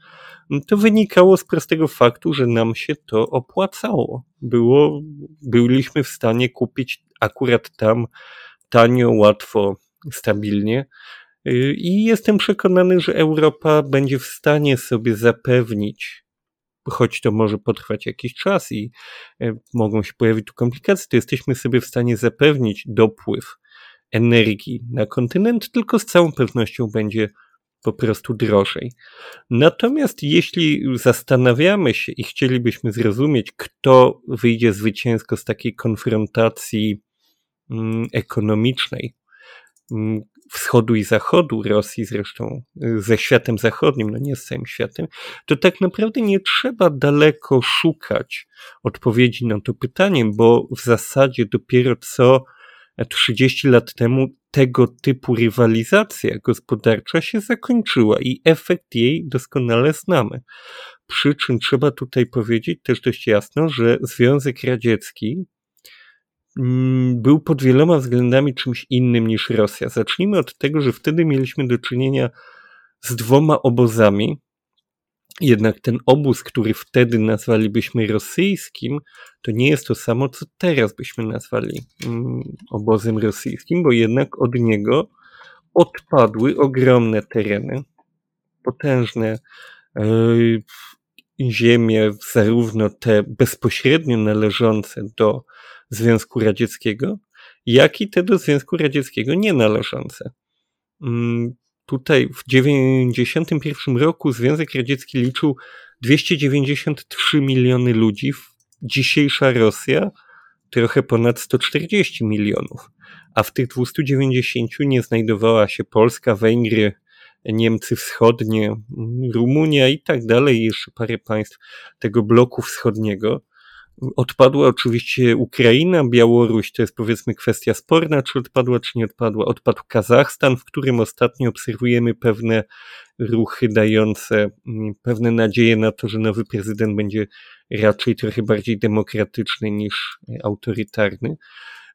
to wynikało z prostego faktu, że nam się to opłacało. Było, byliśmy w stanie kupić akurat tam tanio, łatwo, stabilnie. I jestem przekonany, że Europa będzie w stanie sobie zapewnić, choć to może potrwać jakiś czas i e, mogą się pojawić tu komplikacje, to jesteśmy sobie w stanie zapewnić dopływ energii na kontynent, tylko z całą pewnością będzie po prostu drożej. Natomiast jeśli zastanawiamy się i chcielibyśmy zrozumieć, kto wyjdzie zwycięsko z takiej konfrontacji mm, ekonomicznej, mm, wschodu i zachodu Rosji, zresztą y, ze światem zachodnim, no nie z całym światem, to tak naprawdę nie trzeba daleko szukać odpowiedzi na to pytanie, bo w zasadzie dopiero co 30 lat temu tego typu rywalizacja gospodarcza się zakończyła i efekt jej doskonale znamy. Przy czym trzeba tutaj powiedzieć też dość jasno, że Związek Radziecki był pod wieloma względami czymś innym niż Rosja. Zacznijmy od tego, że wtedy mieliśmy do czynienia z dwoma obozami, jednak ten obóz, który wtedy nazwalibyśmy rosyjskim, to nie jest to samo, co teraz byśmy nazwali mm, obozem rosyjskim, bo jednak od niego odpadły ogromne tereny, potężne yy, ziemie, zarówno te bezpośrednio należące do Związku Radzieckiego, jak i te do Związku Radzieckiego nie należące. Yy, tutaj w 1991 roku Związek Radziecki liczył 293 miliony ludzi, dzisiejsza Rosja trochę ponad 140 milionów, a w tych 290 nie znajdowała się Polska, Węgry, Niemcy Wschodnie, Rumunia i tak dalej, jeszcze parę państw tego bloku wschodniego. Odpadła oczywiście Ukraina, Białoruś, to jest powiedzmy kwestia sporna, czy odpadła, czy nie odpadła. Odpadł Kazachstan, w którym ostatnio obserwujemy pewne ruchy dające mm, pewne nadzieje na to, że nowy prezydent będzie raczej trochę bardziej demokratyczny niż autorytarny.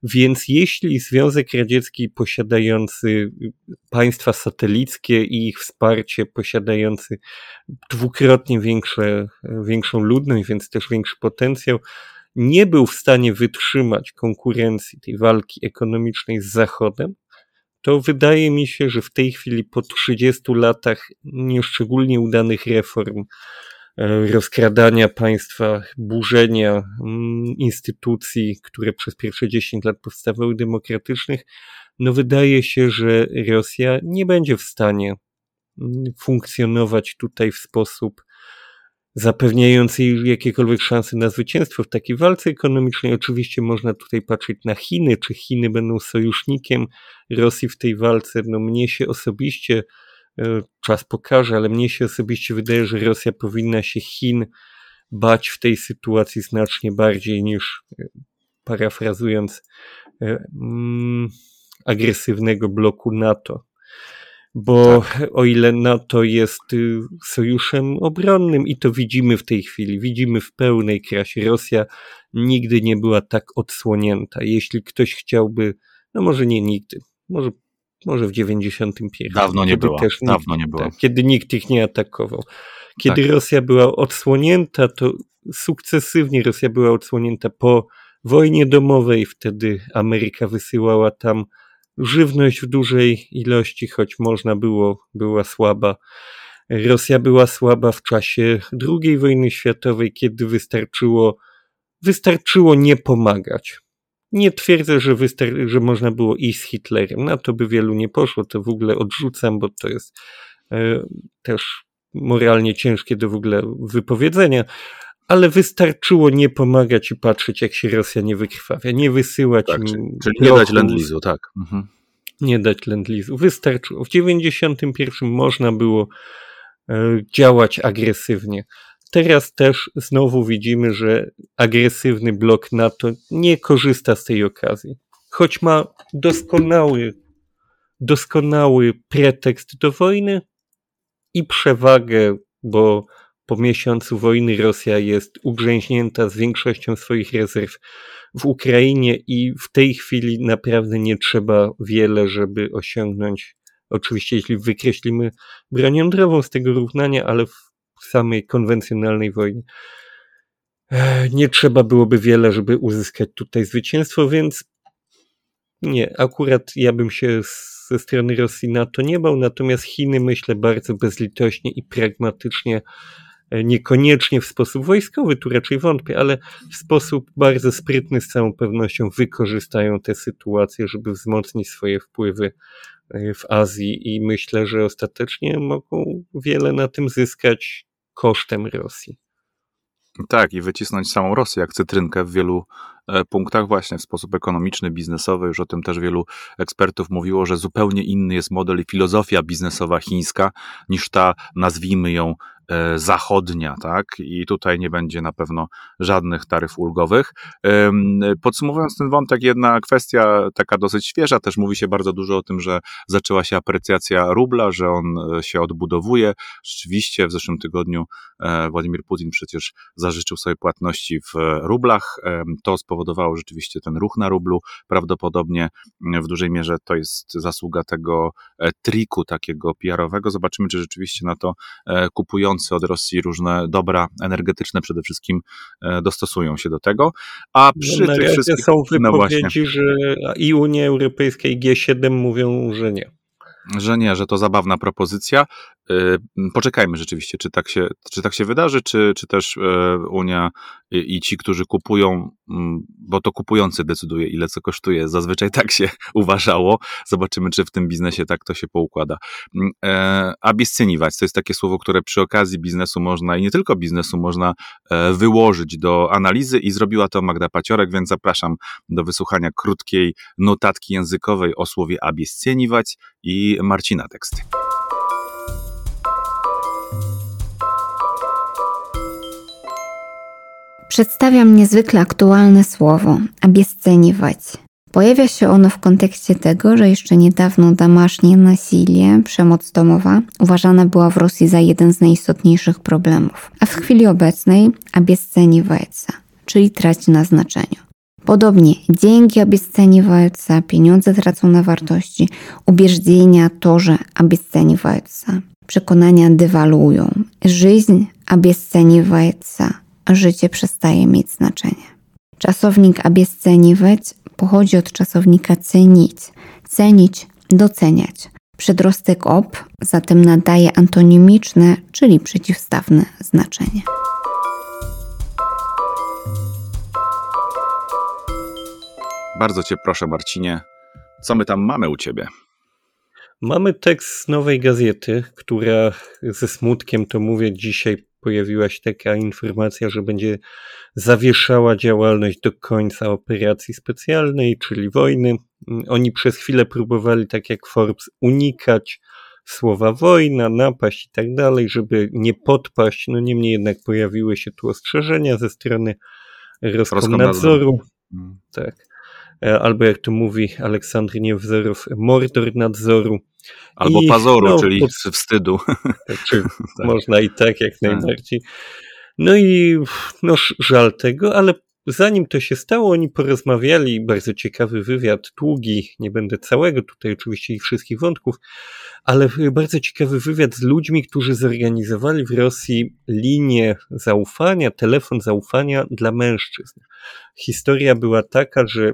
Więc jeśli Związek Radziecki posiadający państwa satelickie i ich wsparcie, posiadający dwukrotnie większe, większą ludność, więc też większy potencjał, nie był w stanie wytrzymać konkurencji tej walki ekonomicznej z Zachodem, to wydaje mi się, że w tej chwili po 30 latach nieszczególnie udanych reform, rozkradania państwa, burzenia mm, instytucji, które przez pierwsze 10 lat powstawały demokratycznych, no wydaje się, że Rosja nie będzie w stanie mm, funkcjonować tutaj w sposób zapewniający jakiekolwiek szanse na zwycięstwo w takiej walce ekonomicznej. Oczywiście można tutaj patrzeć na Chiny, czy Chiny będą sojusznikiem Rosji w tej walce. No mnie się osobiście E, czas pokaże, ale mnie się osobiście wydaje, że Rosja powinna się Chin bać w tej sytuacji znacznie bardziej niż, e, parafrazując, e, mm, agresywnego bloku NATO. Bo tak. o ile NATO jest y, sojuszem obronnym i to widzimy w tej chwili, widzimy w pełnej krasie, Rosja nigdy nie była tak odsłonięta. Jeśli ktoś chciałby, no może nie nigdy, może może w 91. Dawno nie. Też nikt, dawno nie było. Tak, kiedy nikt ich nie atakował. Kiedy tak. Rosja była odsłonięta, to sukcesywnie Rosja była odsłonięta po wojnie domowej, wtedy Ameryka wysyłała tam żywność w dużej ilości, choć można było, była słaba. Rosja była słaba w czasie II wojny światowej, kiedy wystarczyło, wystarczyło nie pomagać Nie twierdzę, że, wystar- że można było iść z Hitlerem. Na to by wielu nie poszło. To w ogóle odrzucam, bo to jest e, też moralnie ciężkie do w ogóle wypowiedzenia. Ale wystarczyło nie pomagać i patrzeć, jak się Rosja nie wykrwawia. Nie wysyłać tak, im. Czyli nie dać lendlizu, tak. Mhm. Nie dać lendlizu. Wystarczyło. W 91 można było e, działać agresywnie. Teraz też znowu widzimy, że agresywny blok NATO nie korzysta z tej okazji. Choć ma doskonały, doskonały pretekst do wojny i przewagę, bo po miesiącu wojny Rosja jest ugrzęźnięta z większością swoich rezerw w Ukrainie i w tej chwili naprawdę nie trzeba wiele, żeby osiągnąć. Oczywiście, jeśli wykreślimy broń jądrową z tego równania, ale w samej konwencjonalnej wojnie. Nie trzeba byłoby wiele, żeby uzyskać tutaj zwycięstwo, więc nie, akurat ja bym się ze strony Rosji na to nie bał, natomiast Chiny myślę bardzo bezlitośnie i pragmatycznie, e, niekoniecznie w sposób wojskowy, tu raczej wątpię, ale w sposób bardzo sprytny z całą pewnością wykorzystają tę sytuację, żeby wzmocnić swoje wpływy e, w Azji i myślę, że ostatecznie mogą wiele na tym zyskać kosztem Rosji. Tak, i wycisnąć samą Rosję jak cytrynkę w wielu e, punktach, właśnie w sposób ekonomiczny, biznesowy. Już o tym też wielu ekspertów mówiło, że zupełnie inny jest model i filozofia biznesowa chińska niż ta, nazwijmy ją, zachodnia, tak? I tutaj nie będzie na pewno żadnych taryf ulgowych. Podsumowując ten wątek, jedna kwestia taka dosyć świeża, też mówi się bardzo dużo o tym, że zaczęła się aprecjacja rubla, że on e, się odbudowuje. Rzeczywiście w zeszłym tygodniu e, Władimir Putin przecież zażyczył sobie płatności w rublach. To spowodowało rzeczywiście ten ruch na rublu. Prawdopodobnie w dużej mierze to jest zasługa tego triku takiego PR-owego. Zobaczymy, czy rzeczywiście na to kupujący od Rosji różne dobra energetyczne przede wszystkim e, dostosują się do tego. A no, przy no, tych wszystkich... są wypowiedzi, no że i Unia Europejska i G7 mówią, że nie że nie, że to zabawna propozycja. Y, poczekajmy rzeczywiście, czy tak się, czy tak się wydarzy, czy, czy też y, Unia i ci, którzy kupują, bo to kupujący decyduje, ile co kosztuje. Zazwyczaj tak się *laughs* uważało. Zobaczymy, czy w tym biznesie tak to się poukłada. Mm, e, Abiescyniwać to jest takie słowo, które przy okazji biznesu można i nie tylko biznesu można e, wyłożyć do analizy i zrobiła to Magda Paciorek, więc zapraszam do wysłuchania krótkiej notatki językowej o słowie abiescyniwać i Marcina teksty. Przedstawiam niezwykle aktualne słowo abiesceniwać. Pojawia się ono w kontekście tego, że jeszcze niedawno domasznie nasilie, przemoc domowa, uważana była w Rosji za jeden z najistotniejszych problemów, a w chwili obecnej обесценивается, czyli traci na znaczeniu. Podobnie, деньги обесцениваются, pieniądze tracą na wartości, ubieżdzenia тоже обесцениваются, przekonania dewaluują, жизнь обесценивается, życie przestaje mieć znaczenie. Czasownik abiesceniwać pochodzi od czasownika cenić, cenić, doceniać. Przedrostek ob zatem nadaje antonimiczne, czyli przeciwstawne znaczenie. Bardzo cię proszę, Marcinie, co my tam mamy u ciebie? Mamy tekst z nowej gazety, która ze smutkiem to mówię dzisiaj pojawiła się taka informacja, że będzie zawieszała działalność do końca operacji specjalnej, czyli wojny. Oni przez chwilę próbowali, tak jak Forbes, unikać słowa wojna, napaść i tak dalej, żeby nie podpaść. No niemniej jednak pojawiły się tu ostrzeżenia ze strony Roskomnadzoru. Hmm. Tak. E, albo jak to mówi Aleksandr Niewzorow, mordor nadzoru. Albo I, pazoru, no, czyli pod... wstydu. *laughs* Czy tak. Można i tak, jak tak. najbardziej. No i no, żal tego, ale zanim to się stało, oni porozmawiali, bardzo ciekawy wywiad, długi, nie będę całego tutaj oczywiście ich wszystkich wątków, ale bardzo ciekawy wywiad z ludźmi, którzy zorganizowali w Rosji linię zaufania, telefon zaufania dla mężczyzn. Historia była taka, że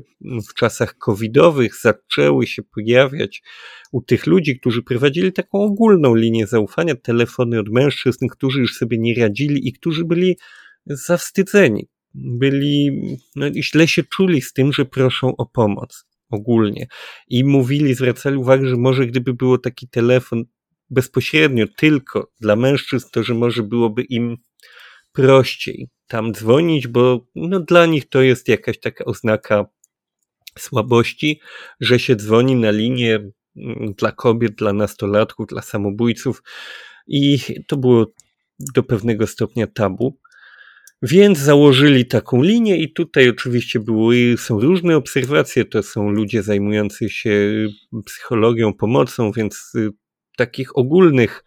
w czasach covidowych zaczęły się pojawiać u tych ludzi, którzy prowadzili taką ogólną linię zaufania, telefony od mężczyzn, którzy już sobie nie radzili i którzy byli zawstydzeni byli, no, źle się czuli z tym, że proszą o pomoc ogólnie. I mówili, zwracali uwagę, że może gdyby było taki telefon bezpośrednio tylko dla mężczyzn, to że może byłoby im prościej tam dzwonić, bo no, dla nich to jest jakaś taka oznaka słabości, że się dzwoni na linię mm, dla kobiet, dla nastolatków, dla samobójców i to było do pewnego stopnia tabu. Więc założyli taką linię i tutaj oczywiście były, są różne obserwacje, to są ludzie zajmujący się psychologią, pomocą, więc y, takich ogólnych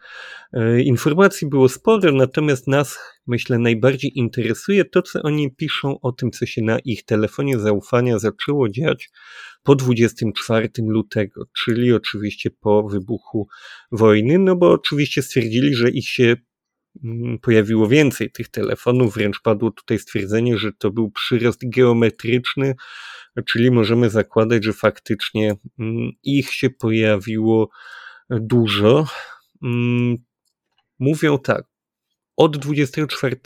e, informacji było sporo, natomiast nas, myślę, najbardziej interesuje to, co oni piszą o tym, co się na ich telefonie zaufania zaczęło dziać po 24 lutego, czyli oczywiście po wybuchu wojny, no bo oczywiście stwierdzili, że ich się pojawiło więcej tych telefonów, wręcz padło tutaj stwierdzenie, że to był przyrost geometryczny, czyli możemy zakładać, że faktycznie mm, ich się pojawiło dużo. Mm, mówią tak. Od 24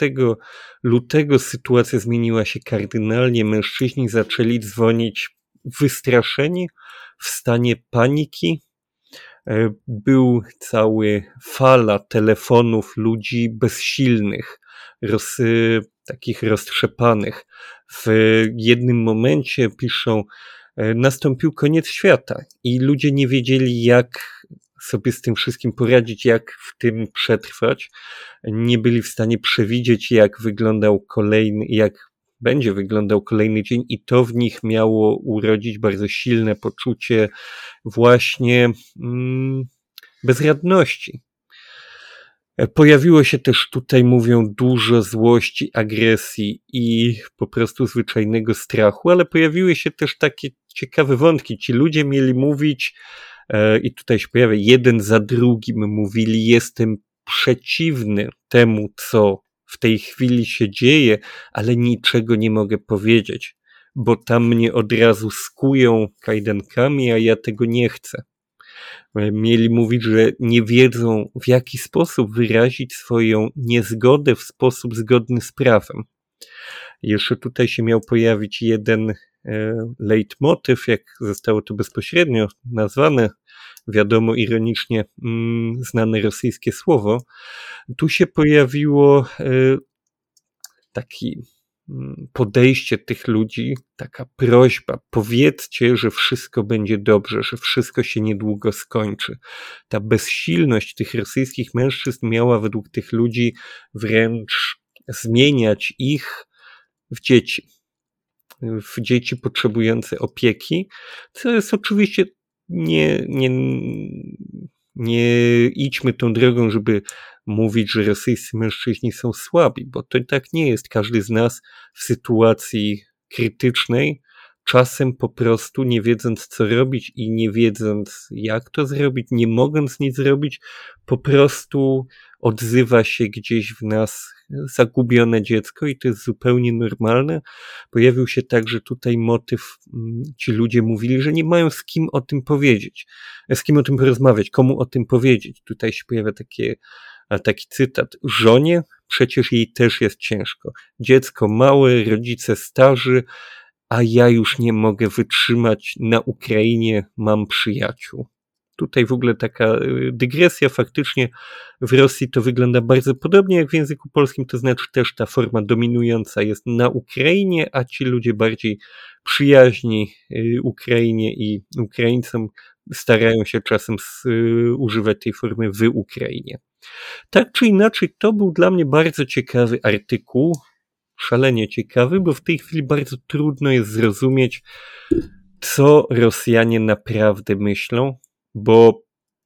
lutego sytuacja zmieniła się kardynalnie. Mężczyźni zaczęli dzwonić wystraszeni, w stanie paniki. E, był cały fala telefonów ludzi bezsilnych, roz, takich roztrzepanych. W jednym momencie piszą, e, nastąpił koniec świata i ludzie nie wiedzieli, jak sobie z tym wszystkim poradzić, jak w tym przetrwać. Nie byli w stanie przewidzieć, jak wyglądał kolejny, jak będzie wyglądał kolejny dzień, i to w nich miało urodzić bardzo silne poczucie właśnie mm, bezradności. Pojawiło się też tutaj, mówią, dużo złości, agresji i po prostu zwyczajnego strachu, ale pojawiły się też takie ciekawe wątki. Ci ludzie mieli mówić, E, i tutaj się pojawia jeden za drugim, mówili, jestem przeciwny temu, co w tej chwili się dzieje, ale niczego nie mogę powiedzieć, bo tam mnie od razu skują kajdankami, a ja tego nie chcę. E, mieli mówić, że nie wiedzą, w jaki sposób wyrazić swoją niezgodę w sposób zgodny z prawem. Jeszcze tutaj się miał pojawić jeden e, leitmotyw, jak zostało to bezpośrednio nazwane, wiadomo ironicznie mm, znane rosyjskie słowo. Tu się pojawiło e, taki mm, podejście tych ludzi, taka prośba, powiedzcie, że wszystko będzie dobrze, że wszystko się niedługo skończy. Ta bezsilność tych rosyjskich mężczyzn miała według tych ludzi wręcz zmieniać ich w dzieci. W dzieci potrzebujące opieki, co jest oczywiście nie, nie, nie idźmy tą drogą, żeby mówić, że rosyjscy mężczyźni są słabi, bo to tak nie jest. Każdy z nas w sytuacji krytycznej czasem po prostu nie wiedząc co robić i nie wiedząc jak to zrobić, nie mogąc nic zrobić, po prostu odzywa się gdzieś w nas zagubione dziecko i to jest zupełnie normalne. Pojawił się także tutaj motyw, mm, ci ludzie mówili, że nie mają z kim o tym powiedzieć, z kim o tym porozmawiać, komu o tym powiedzieć. Tutaj się pojawia takie, taki cytat. Żonie przecież jej też jest ciężko. Dziecko małe, rodzice starzy, a ja już nie mogę wytrzymać, na Ukrainie mam przyjaciół. Tutaj w ogóle taka y, dygresja, faktycznie w Rosji to wygląda bardzo podobnie jak w języku polskim, to znaczy też ta forma dominująca jest na Ukrainie, a ci ludzie bardziej przyjaźni y, Ukrainie i Ukraińcom starają się czasem y, używać tej formy w Ukrainie. Tak czy inaczej, to był dla mnie bardzo ciekawy artykuł szalenie ciekawy, bo w tej chwili bardzo trudno jest zrozumieć, co Rosjanie naprawdę myślą, bo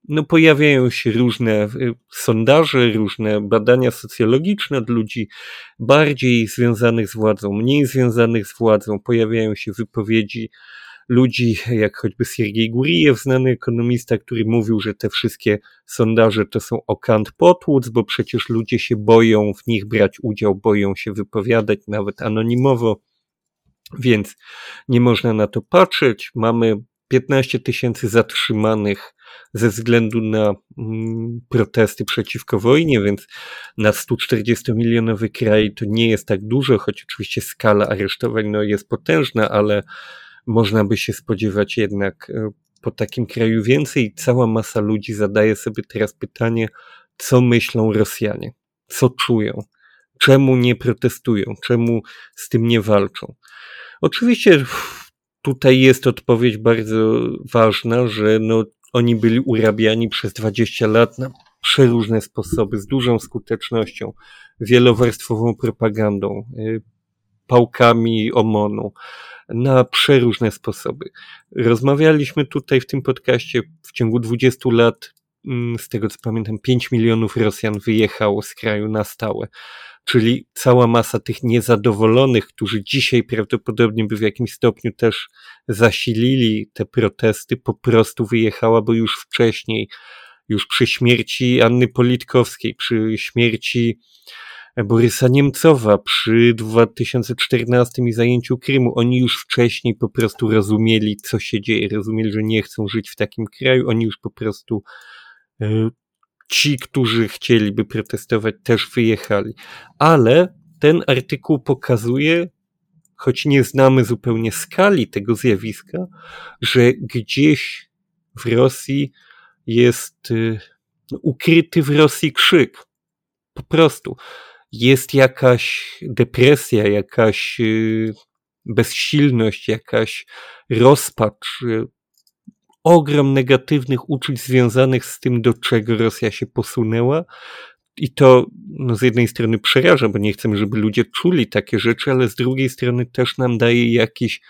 no, pojawiają się różne y, sondaże, różne badania socjologiczne od ludzi bardziej związanych z władzą, mniej związanych z władzą. Pojawiają się wypowiedzi ludzi, jak choćby Siergiej Gurijew, znany ekonomista, który mówił, że te wszystkie sondaże to są okant potłuc, bo przecież ludzie się boją w nich brać udział, boją się wypowiadać nawet anonimowo, więc nie można na to patrzeć. Mamy 15 tysięcy zatrzymanych ze względu na mm, protesty przeciwko wojnie, więc na 140-milionowy kraj to nie jest tak dużo, choć oczywiście skala aresztowań no, jest potężna, ale można by się spodziewać jednak e, po takim kraju więcej. Cała masa ludzi zadaje sobie teraz pytanie, co myślą Rosjanie, co czują, czemu nie protestują, czemu z tym nie walczą. Oczywiście tutaj jest odpowiedź bardzo ważna, że no, oni byli urabiani przez 20 lat na przeróżne sposoby, z dużą skutecznością, wielowarstwową propagandą, y, pałkami OMON-u, na przeróżne sposoby. Rozmawialiśmy tutaj w tym podcaście w ciągu 20 lat, mm, z tego co pamiętam, 5 milionów Rosjan wyjechało z kraju na stałe. Czyli cała masa tych niezadowolonych, którzy dzisiaj prawdopodobnie by w jakimś stopniu też zasilili te protesty, po prostu wyjechała, bo już wcześniej, już przy śmierci Anny Politkowskiej, przy śmierci Borysa Niemcowa, przy 2014 i zajęciu Krymu, oni już wcześniej po prostu rozumieli, co się dzieje, rozumieli, że nie chcą żyć w takim kraju, oni już po prostu e, ci, którzy chcieliby protestować, też wyjechali. Ale ten artykuł pokazuje, choć nie znamy zupełnie skali tego zjawiska, że gdzieś w Rosji jest y, ukryty w Rosji krzyk. Po prostu. Jest jakaś depresja, jakaś y, bezsilność, jakaś rozpacz, y, ogrom negatywnych uczuć związanych z tym, do czego Rosja się posunęła. I to no, z jednej strony przeraża, bo nie chcemy, żeby ludzie czuli takie rzeczy, ale z drugiej strony też nam daje jakiś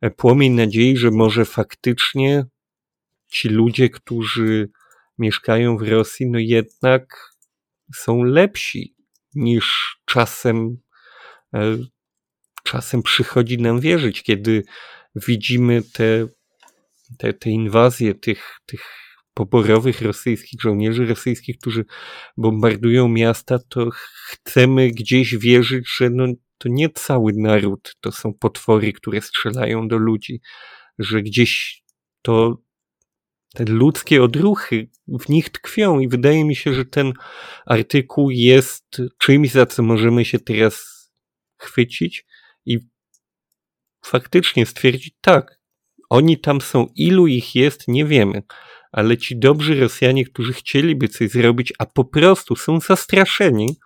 e, płomień nadziei, że może faktycznie ci ludzie, którzy mieszkają w Rosji, no jednak są lepsi niż czasem, e, czasem przychodzi nam wierzyć, kiedy widzimy te te, te inwazje tych, tych poborowych rosyjskich żołnierzy rosyjskich, którzy bombardują miasta, to chcemy gdzieś wierzyć, że no, to nie cały naród to są potwory, które strzelają do ludzi, że gdzieś to te ludzkie odruchy w nich tkwią i wydaje mi się, że ten artykuł jest czymś, za co możemy się teraz chwycić i faktycznie stwierdzić, tak, oni tam są, ilu ich jest, nie wiemy. Ale ci dobrzy Rosjanie, którzy chcieliby coś zrobić, a po prostu są zastraszeni,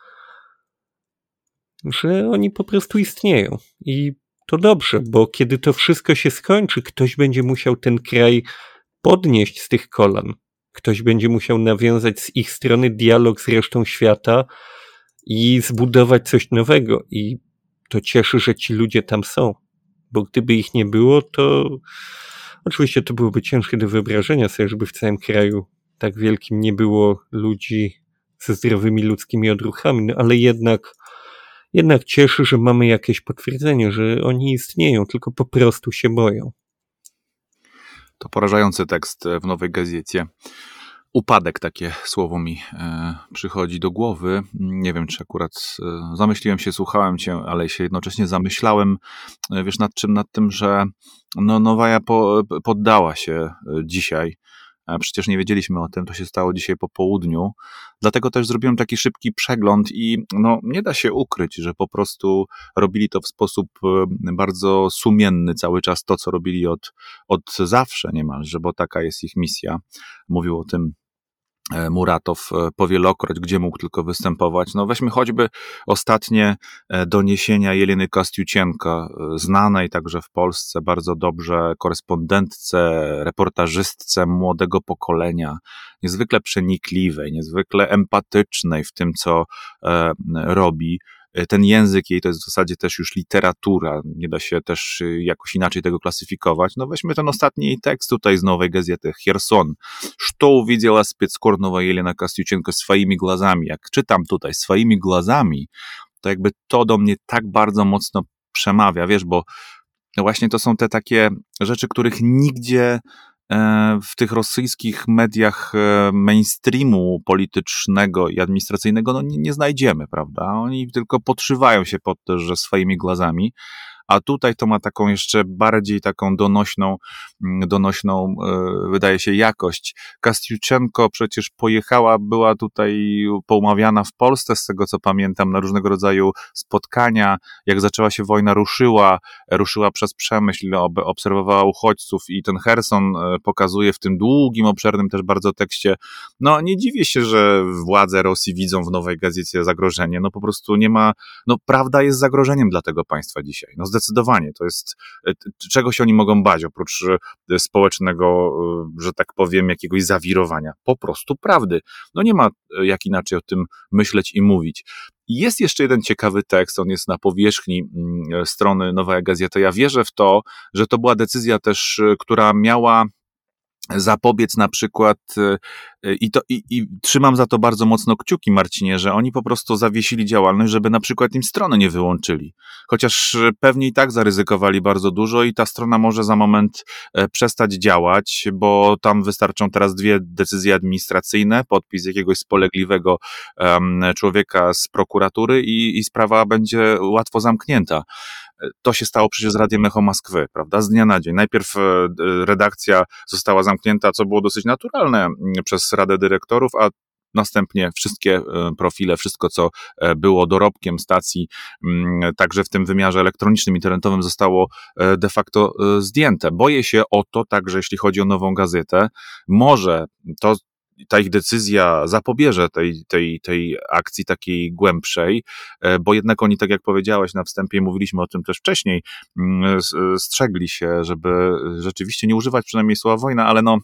że oni po prostu istnieją. I to dobrze, bo kiedy to wszystko się skończy, ktoś będzie musiał ten kraj podnieść z tych kolan. Ktoś będzie musiał nawiązać z ich strony dialog z resztą świata i zbudować coś nowego. I to cieszy, że ci ludzie tam są bo gdyby ich nie było, to oczywiście to byłoby ciężkie do wyobrażenia sobie, żeby w całym kraju tak wielkim nie było ludzi ze zdrowymi ludzkimi odruchami, no ale jednak, jednak cieszy, że mamy jakieś potwierdzenie, że oni istnieją, tylko po prostu się boją. To porażający tekst w nowej gazecie upadek, takie słowo mi e, przychodzi do głowy. Nie wiem, czy akurat e, zamyśliłem się, słuchałem cię, ale się jednocześnie zamyślałem, e, wiesz, nad czym? Nad tym, że no, Nowaja po, poddała się dzisiaj Przecież nie wiedzieliśmy o tym, to się stało dzisiaj po południu. Dlatego też zrobiłem taki szybki przegląd i no, nie da się ukryć, że po prostu robili to w sposób bardzo sumienny cały czas to, co robili od, od zawsze niemalże, bo taka jest ich misja. Mówił o tym Muratow e, powielokroć, gdzie mógł tylko występować. No weźmy choćby ostatnie e, doniesienia Jeleny Kostiucienko, znanej także w Polsce bardzo dobrze korespondentce, reportażystce młodego pokolenia, niezwykle przenikliwej, niezwykle empatycznej w tym, co robi. E, ten język jej to jest w zasadzie też już literatura, nie da się też e, jakoś inaczej tego klasyfikować. No weźmy ten ostatni tekst tutaj z nowej gazety, Херсон. Что увидела спецкорнова Елена Kostiuczenko swoimi głazami? Jak czytam tutaj swoimi głazami, to jakby to do mnie tak bardzo mocno przemawia, wiesz, bo właśnie to są te takie rzeczy, których nigdzie E, w tych rosyjskich mediach e, mainstreamu politycznego i administracyjnego no nie, nie znajdziemy, prawda? Oni tylko podszywają się pod to, że swoimi głazami, a tutaj to ma taką jeszcze bardziej taką donośną, mm, donośną, e, wydaje się, jakość. Kastiuczenko przecież pojechała, była tutaj poumawiana w Polsce, z tego co pamiętam, na różnego rodzaju spotkania. Jak zaczęła się wojna, ruszyła, ruszyła przez przemyśl, obserwowała uchodźców i ten Herson e, pokazuje w tym długim, obszernym też bardzo tekście. No nie dziwię się, że władze Rosji widzą w nowej gazecie zagrożenie. No po prostu nie ma, no prawda jest zagrożeniem dla tego państwa dzisiaj. No zdecydowanie. To jest, e, czego się oni mogą bać oprócz e, społecznego, że tak powiem, jakiegoś zawirowania. Po prostu prawdy. No nie ma jak inaczej o tym myśleć i mówić. Jest jeszcze jeden ciekawy tekst, on jest na powierzchni mm, strony Nowa Gazeta. Ja wierzę w to, że to była decyzja też, która miała zapobiec na przykład y, i, to, i, i trzymam za to bardzo mocno kciuki Marcinie, że oni po prostu zawiesili działalność, żeby na przykład im strony nie wyłączyli. Chociaż pewnie i tak zaryzykowali bardzo dużo i ta strona może za moment e, przestać działać, bo tam wystarczą teraz dwie decyzje administracyjne, podpis jakiegoś spolegliwego um, człowieka z prokuratury i, i sprawa będzie łatwo zamknięta. To się stało przecież z Radiem Echo Moskwy, prawda? Z dnia na dzień. Najpierw e, redakcja została zamknięta, co było dosyć naturalne przez Radę Dyrektorów, a następnie wszystkie e, profile, wszystko co e, było dorobkiem stacji, także w tym wymiarze elektronicznym, internetowym zostało de facto zdjęte. Boję się o to także, jeśli chodzi o nową gazetę. Może to, ta ich decyzja zapobierze tej, tej, tej akcji takiej głębszej, e, bo jednak oni, tak jak powiedziałeś na wstępie, mówiliśmy o tym też wcześniej, mm, strzegli się, żeby rzeczywiście nie używać przynajmniej słowa wojna, ale no,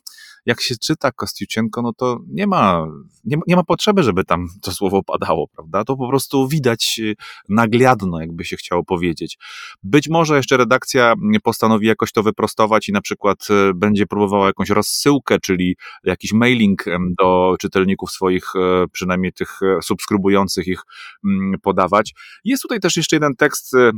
jak się czyta Kostiucienko, no to nie ma, nie, nie ma potrzeby, żeby tam to słowo padało, prawda? To po prostu widać y, nagliadno, jakby się chciało powiedzieć. Być może jeszcze redakcja postanowi jakoś to wyprostować i na przykład y, będzie próbowała jakąś rozsyłkę, czyli jakiś mailing do czytelników swoich, e, przynajmniej tych subskrybujących ich mm, podawać. Jest tutaj też jeszcze jeden tekst y,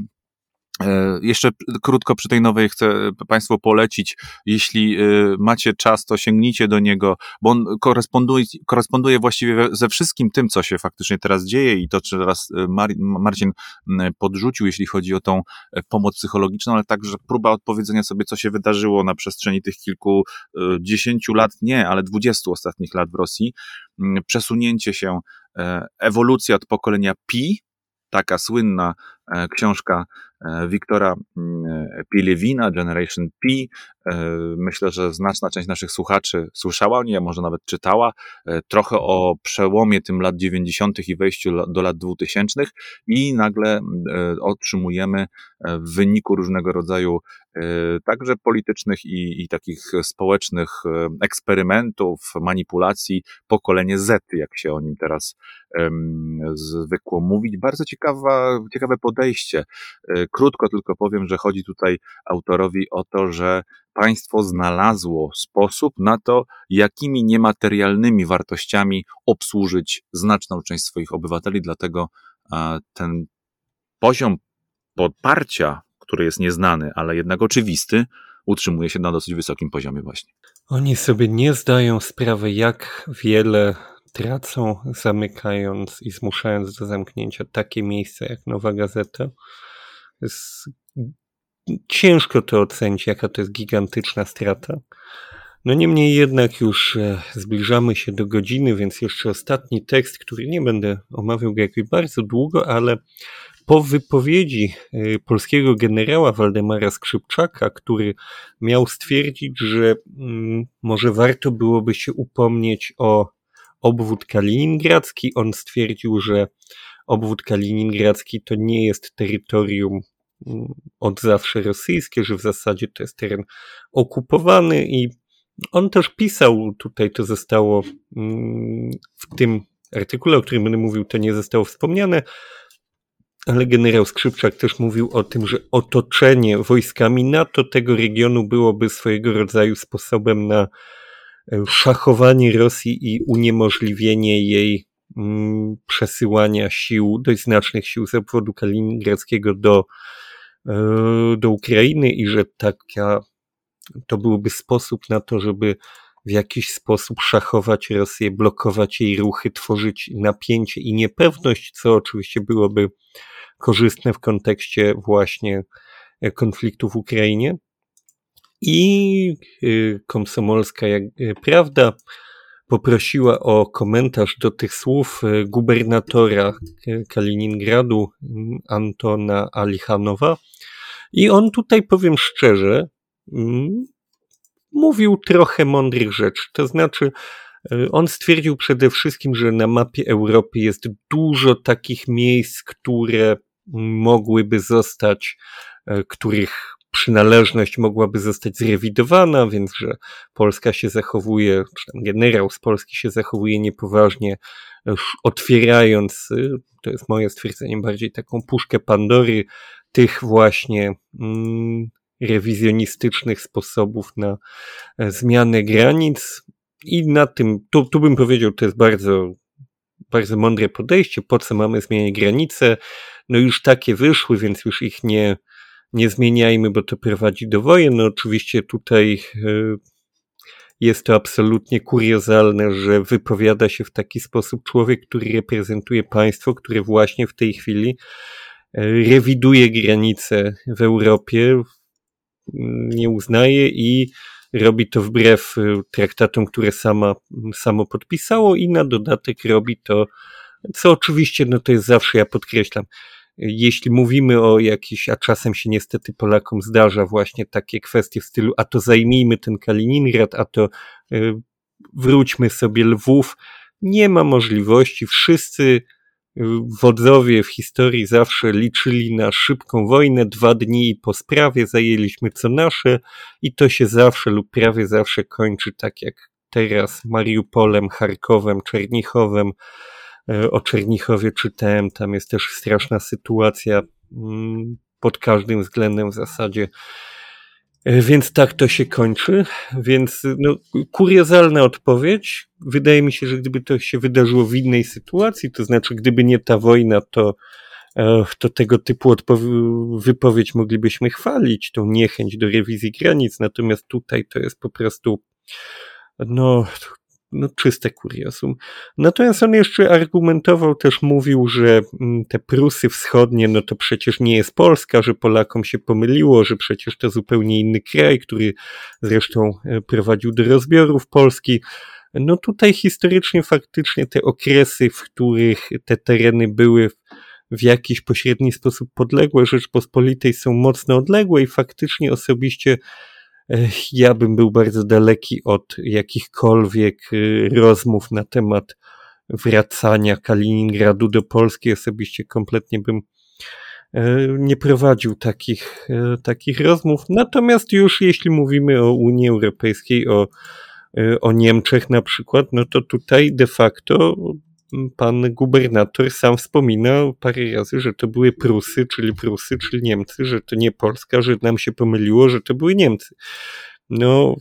jeszcze krótko przy tej nowej chcę Państwu polecić. Jeśli e, macie czas, to sięgnijcie do niego, bo on koresponduje, koresponduje właściwie ze wszystkim tym, co się faktycznie teraz dzieje i to, czy teraz e, Marcin podrzucił, jeśli chodzi o tą pomoc psychologiczną, ale także próba odpowiedzenia sobie, co się wydarzyło na przestrzeni tych kilku dziesięciu lat, nie, ale dwudziestu ostatnich lat w Rosji. Przesunięcie się, ewolucja od pokolenia Pi, taka słynna książka E, Wiktora mm, e, Pilewina, Generation P. E, myślę, że znaczna część naszych słuchaczy słyszała o niej, a może nawet czytała. Trochę o przełomie tym lat 90. i wejściu do lat 2000 i nagle otrzymujemy w wyniku różnego rodzaju także politycznych i, i takich społecznych eksperymentów, manipulacji, pokolenie Z, jak się o nim teraz zwykło mówić. Bardzo ciekawa, ciekawe podejście Krótko tylko powiem, że chodzi tutaj autorowi o to, że państwo znalazło sposób na to, jakimi niematerialnymi wartościami obsłużyć znaczną część swoich obywateli, dlatego ten poziom poparcia, który jest nieznany, ale jednak oczywisty, utrzymuje się na dosyć wysokim poziomie właśnie. Oni sobie nie zdają sprawy, jak wiele tracą, zamykając i zmuszając do zamknięcia takie miejsca jak Nowa Gazeta. Jest ciężko to ocenić, jaka to jest gigantyczna strata. No niemniej jednak już e, zbliżamy się do godziny, więc jeszcze ostatni tekst, który nie będę omawiał go jakoś bardzo długo, ale po wypowiedzi e, polskiego generała Waldemara Skrzypczaka, który miał stwierdzić, że mm, może warto byłoby się upomnieć o obwód kaliningradzki, on stwierdził, że obwód kaliningradzki to nie jest terytorium mm, od zawsze rosyjskie, że w zasadzie to jest teren okupowany i on też pisał, tutaj to zostało mm, w tym artykule, o którym będę mówił, to nie zostało wspomniane, ale generał Skrzypczak też mówił o tym, że otoczenie wojskami NATO tego regionu byłoby swojego rodzaju sposobem na szachowanie Rosji i uniemożliwienie jej Mm, przesyłania sił, dość znacznych sił z obwodu kaliningradzkiego do, e, do Ukrainy i że taka, to byłby sposób na to, żeby w jakiś sposób szachować Rosję, blokować jej ruchy, tworzyć napięcie i niepewność, co oczywiście byłoby korzystne w kontekście właśnie konfliktu w Ukrainie. I Komsomolska, jak prawda, poprosiła o komentarz do tych słów gubernatora Kaliningradu Antona Alichanowa. I on tutaj, powiem szczerze, mm, mówił trochę mądrych rzeczy. To znaczy, on stwierdził przede wszystkim, że na mapie Europy jest dużo takich miejsc, które mogłyby zostać, których przynależność mogłaby zostać zrewidowana, więc że Polska się zachowuje, czy tam generał z Polski się zachowuje niepoważnie, otwierając, e, to jest moje stwierdzenie, bardziej taką puszkę Pandory tych właśnie mm, rewizjonistycznych sposobów na e, zmianę granic. I na tym, tu, tu bym powiedział, to jest bardzo, bardzo mądre podejście, po co mamy zmieniać granice, no już takie wyszły, więc już ich nie, nie zmieniajmy, bo to prowadzi do wojen. No oczywiście tutaj e, jest to absolutnie kuriozalne, że wypowiada się w taki sposób człowiek, który reprezentuje państwo, które właśnie w tej chwili e, rewiduje granice w Europie, nie uznaje i robi to wbrew y, traktatom, które sama, samo podpisało i na dodatek robi to, co oczywiście, no to jest zawsze, ja podkreślam, jeśli mówimy o jakiś, a czasem się niestety Polakom zdarza właśnie takie kwestie w stylu, a to zajmijmy ten Kaliningrad, a to y, wróćmy sobie Lwów, nie ma możliwości. Wszyscy Wodzowie w historii zawsze liczyli na szybką wojnę, dwa dni po sprawie zajęliśmy co nasze i to się zawsze lub prawie zawsze kończy tak jak teraz Mariupolem, Charkowem, Czernichowem. E, o Czernichowie czytałem, tam jest też straszna sytuacja mm, pod każdym względem w zasadzie E, więc tak to się kończy. Więc no, kuriozalna odpowiedź. Wydaje mi się, że gdyby to się wydarzyło w innej sytuacji, to znaczy gdyby nie ta wojna, to, e, to tego typu wypowiedź moglibyśmy chwalić, tą niechęć do rewizji granic. Natomiast tutaj to jest po prostu no, no, czyste kuriosum. Natomiast on jeszcze argumentował, też mówił, że mm, te Prusy wschodnie, no to przecież nie jest Polska, że Polakom się pomyliło, że przecież to zupełnie inny kraj, który zresztą e, prowadził do rozbiorów Polski. No tutaj historycznie faktycznie te okresy, w których te tereny były w jakiś pośredni sposób podległe Rzeczpospolitej są mocno odległe i faktycznie osobiście ja bym był bardzo daleki od jakichkolwiek y, rozmów na temat wracania Kaliningradu do Polski. Osobiście kompletnie bym e, nie prowadził takich, e, takich rozmów. Natomiast już jeśli mówimy o Unii Europejskiej, o, e, o Niemczech na przykład, no to tutaj de facto pan gubernator sam wspominał parę razy, że to były Prusy, czyli Prusy, czyli Niemcy, że to nie Polska, że nam się pomyliło, że to były Niemcy. No,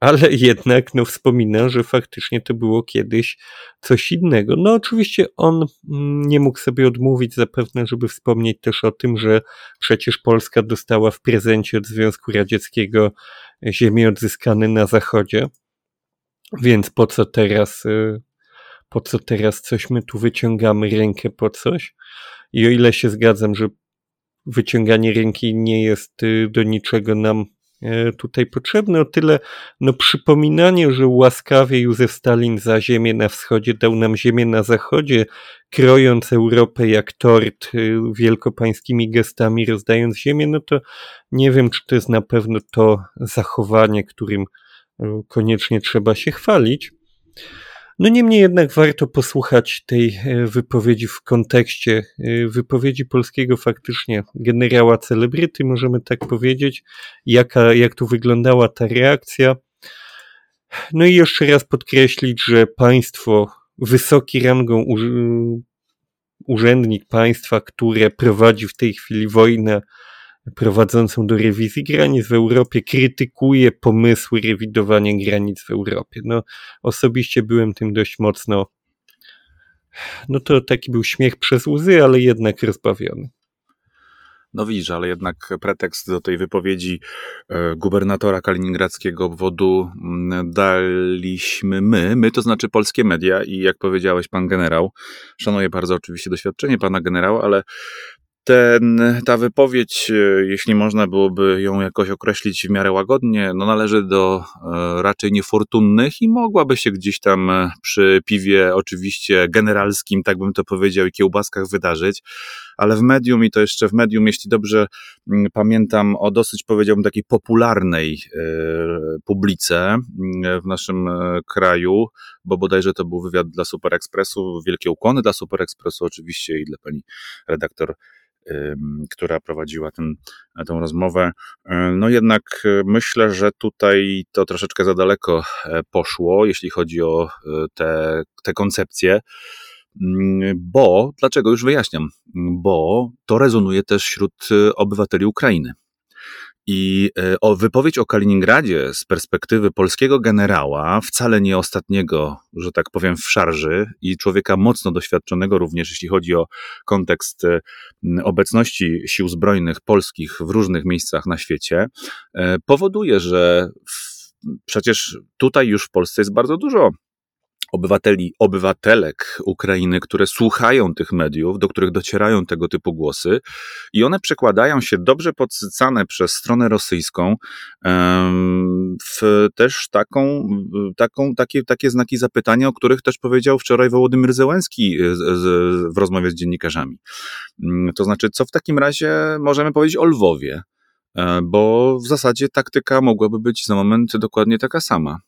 ale jednak no, wspomina, że faktycznie to było kiedyś coś innego. No oczywiście on mm, nie mógł sobie odmówić zapewne, żeby wspomnieć też o tym, że przecież Polska dostała w prezencie od Związku Radzieckiego ziemię odzyskane na zachodzie, więc po co teraz y, po co teraz coś my tu wyciągamy rękę po coś. I o ile się zgadzam, że wyciąganie ręki nie jest y, do niczego nam e, tutaj potrzebne, o tyle no, przypominanie, że łaskawie Józef Stalin za ziemię na wschodzie dał nam ziemię na zachodzie, krojąc Europę jak tort y, wielkopańskimi gestami, rozdając ziemię, no to nie wiem, czy to jest na pewno to zachowanie, którym y, koniecznie trzeba się chwalić. No niemniej jednak warto posłuchać tej e, wypowiedzi w kontekście e, wypowiedzi polskiego faktycznie generała celebryty, możemy tak powiedzieć, jaka, jak tu wyglądała ta reakcja. No i jeszcze raz podkreślić, że państwo, wysoki rangą urzędnik państwa, które prowadzi w tej chwili wojnę prowadzącą do rewizji granic w Europie, krytykuje pomysły rewidowania granic w Europie. No, osobiście byłem tym dość mocno, no to taki był śmiech przez łzy, ale jednak rozbawiony. No widzisz, ale jednak pretekst do tej wypowiedzi e, gubernatora kaliningradzkiego obwodu mm, daliśmy my, my to znaczy polskie media i jak powiedziałeś pan generał, szanuję bardzo oczywiście doświadczenie pana generała, ale ten, ta wypowiedź, e, jeśli można byłoby ją jakoś określić w miarę łagodnie, no należy do e, raczej niefortunnych i mogłaby się gdzieś tam e, przy piwie, oczywiście generalskim, tak bym to powiedział, i kiełbaskach wydarzyć, ale w medium i to jeszcze w medium, jeśli dobrze mm, pamiętam, o dosyć powiedziałbym takiej popularnej publice mm, w naszym kraju, bo bodajże to był wywiad dla Super Expressu, wielkie ukłony dla Super Expressu oczywiście i dla pani redaktor która prowadziła ten, tę rozmowę. No jednak e, myślę, że tutaj to troszeczkę za daleko e, poszło, jeśli chodzi o e, te, te koncepcje. Mm, bo, dlaczego już wyjaśniam? Bo to rezonuje też wśród obywateli Ukrainy. I e, o wypowiedź o Kaliningradzie z perspektywy polskiego generała, wcale nie ostatniego, że tak powiem, w szarży i człowieka mocno doświadczonego również, jeśli chodzi o kontekst e, obecności sił zbrojnych polskich w różnych miejscach na świecie, e, powoduje, że przecież tutaj już w Polsce jest bardzo dużo obywateli, obywatelek Ukrainy, które słuchają tych mediów, do których docierają tego typu głosy i one przekładają się dobrze podsycane przez stronę rosyjską w też taką, taką, takie, takie znaki zapytania, o których też powiedział wczoraj Wołodymyr Zełenski w rozmowie z dziennikarzami. Mm, to znaczy, co w takim razie możemy powiedzieć o Lwowie? E, bo w zasadzie taktyka mogłaby być za moment dokładnie taka sama.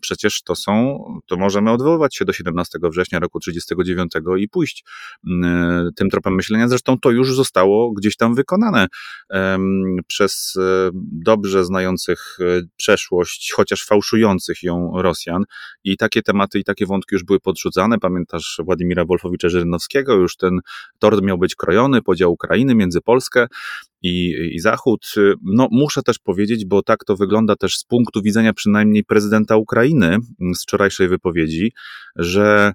Przecież to są, to możemy odwoływać się do 17 września roku 39 i pójść mm, tym tropem myślenia. Zresztą to już zostało gdzieś tam wykonane przez e, dobrze znających e, przeszłość, chociaż fałszujących ją Rosjan. I takie tematy i takie wątki już były podrzucane. Pamiętasz Władimira Wolfowicza-Żyrynowskiego? Już ten tort miał być krojony, podział Ukrainy między Polskę i, i Zachód. No, muszę też powiedzieć, bo tak to wygląda też z punktu widzenia przynajmniej prezydenta Ukrainy mm, z wczorajszej wypowiedzi, że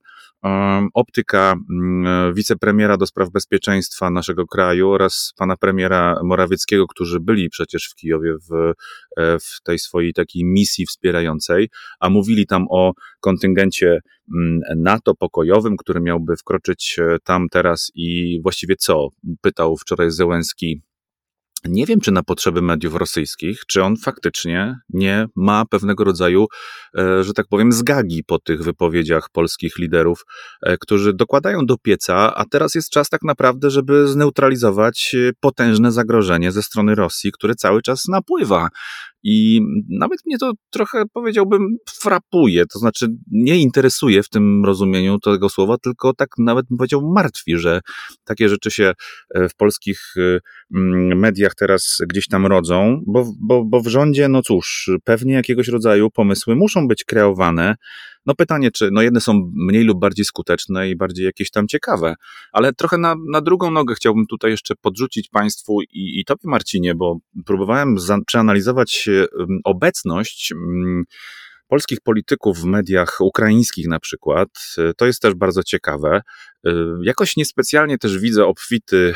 optyka mm, wicepremiera do spraw bezpieczeństwa naszego kraju oraz pana premiera Morawieckiego, którzy byli przecież w Kijowie w, e, w tej swojej takiej misji wspierającej, a mówili tam o kontyngencie mm, NATO pokojowym, który miałby wkroczyć e, tam teraz i właściwie co? Pytał wczoraj Zełenski nie wiem, czy na potrzeby mediów rosyjskich, czy on faktycznie nie ma pewnego rodzaju, e, że tak powiem, zgagi po tych wypowiedziach polskich liderów, e, którzy dokładają do pieca, a teraz jest czas tak naprawdę, żeby zneutralizować e, potężne zagrożenie ze strony Rosji, które cały czas napływa. I nawet mnie to trochę powiedziałbym frapuje, to znaczy nie interesuje w tym rozumieniu tego słowa, tylko tak nawet bym powiedział martwi, że takie rzeczy się e, w polskich e, mm, mediach teraz gdzieś tam rodzą, bo, bo, bo w rządzie, no cóż, pewnie jakiegoś rodzaju pomysły muszą być kreowane, no pytanie, czy no jedne są mniej lub bardziej skuteczne i bardziej jakieś tam ciekawe, ale trochę na, na drugą nogę chciałbym tutaj jeszcze podrzucić Państwu i, i Tobie Marcinie, bo próbowałem za, przeanalizować obecność polskich polityków w mediach ukraińskich na przykład. To jest też bardzo ciekawe. Y, jakoś niespecjalnie też widzę obfity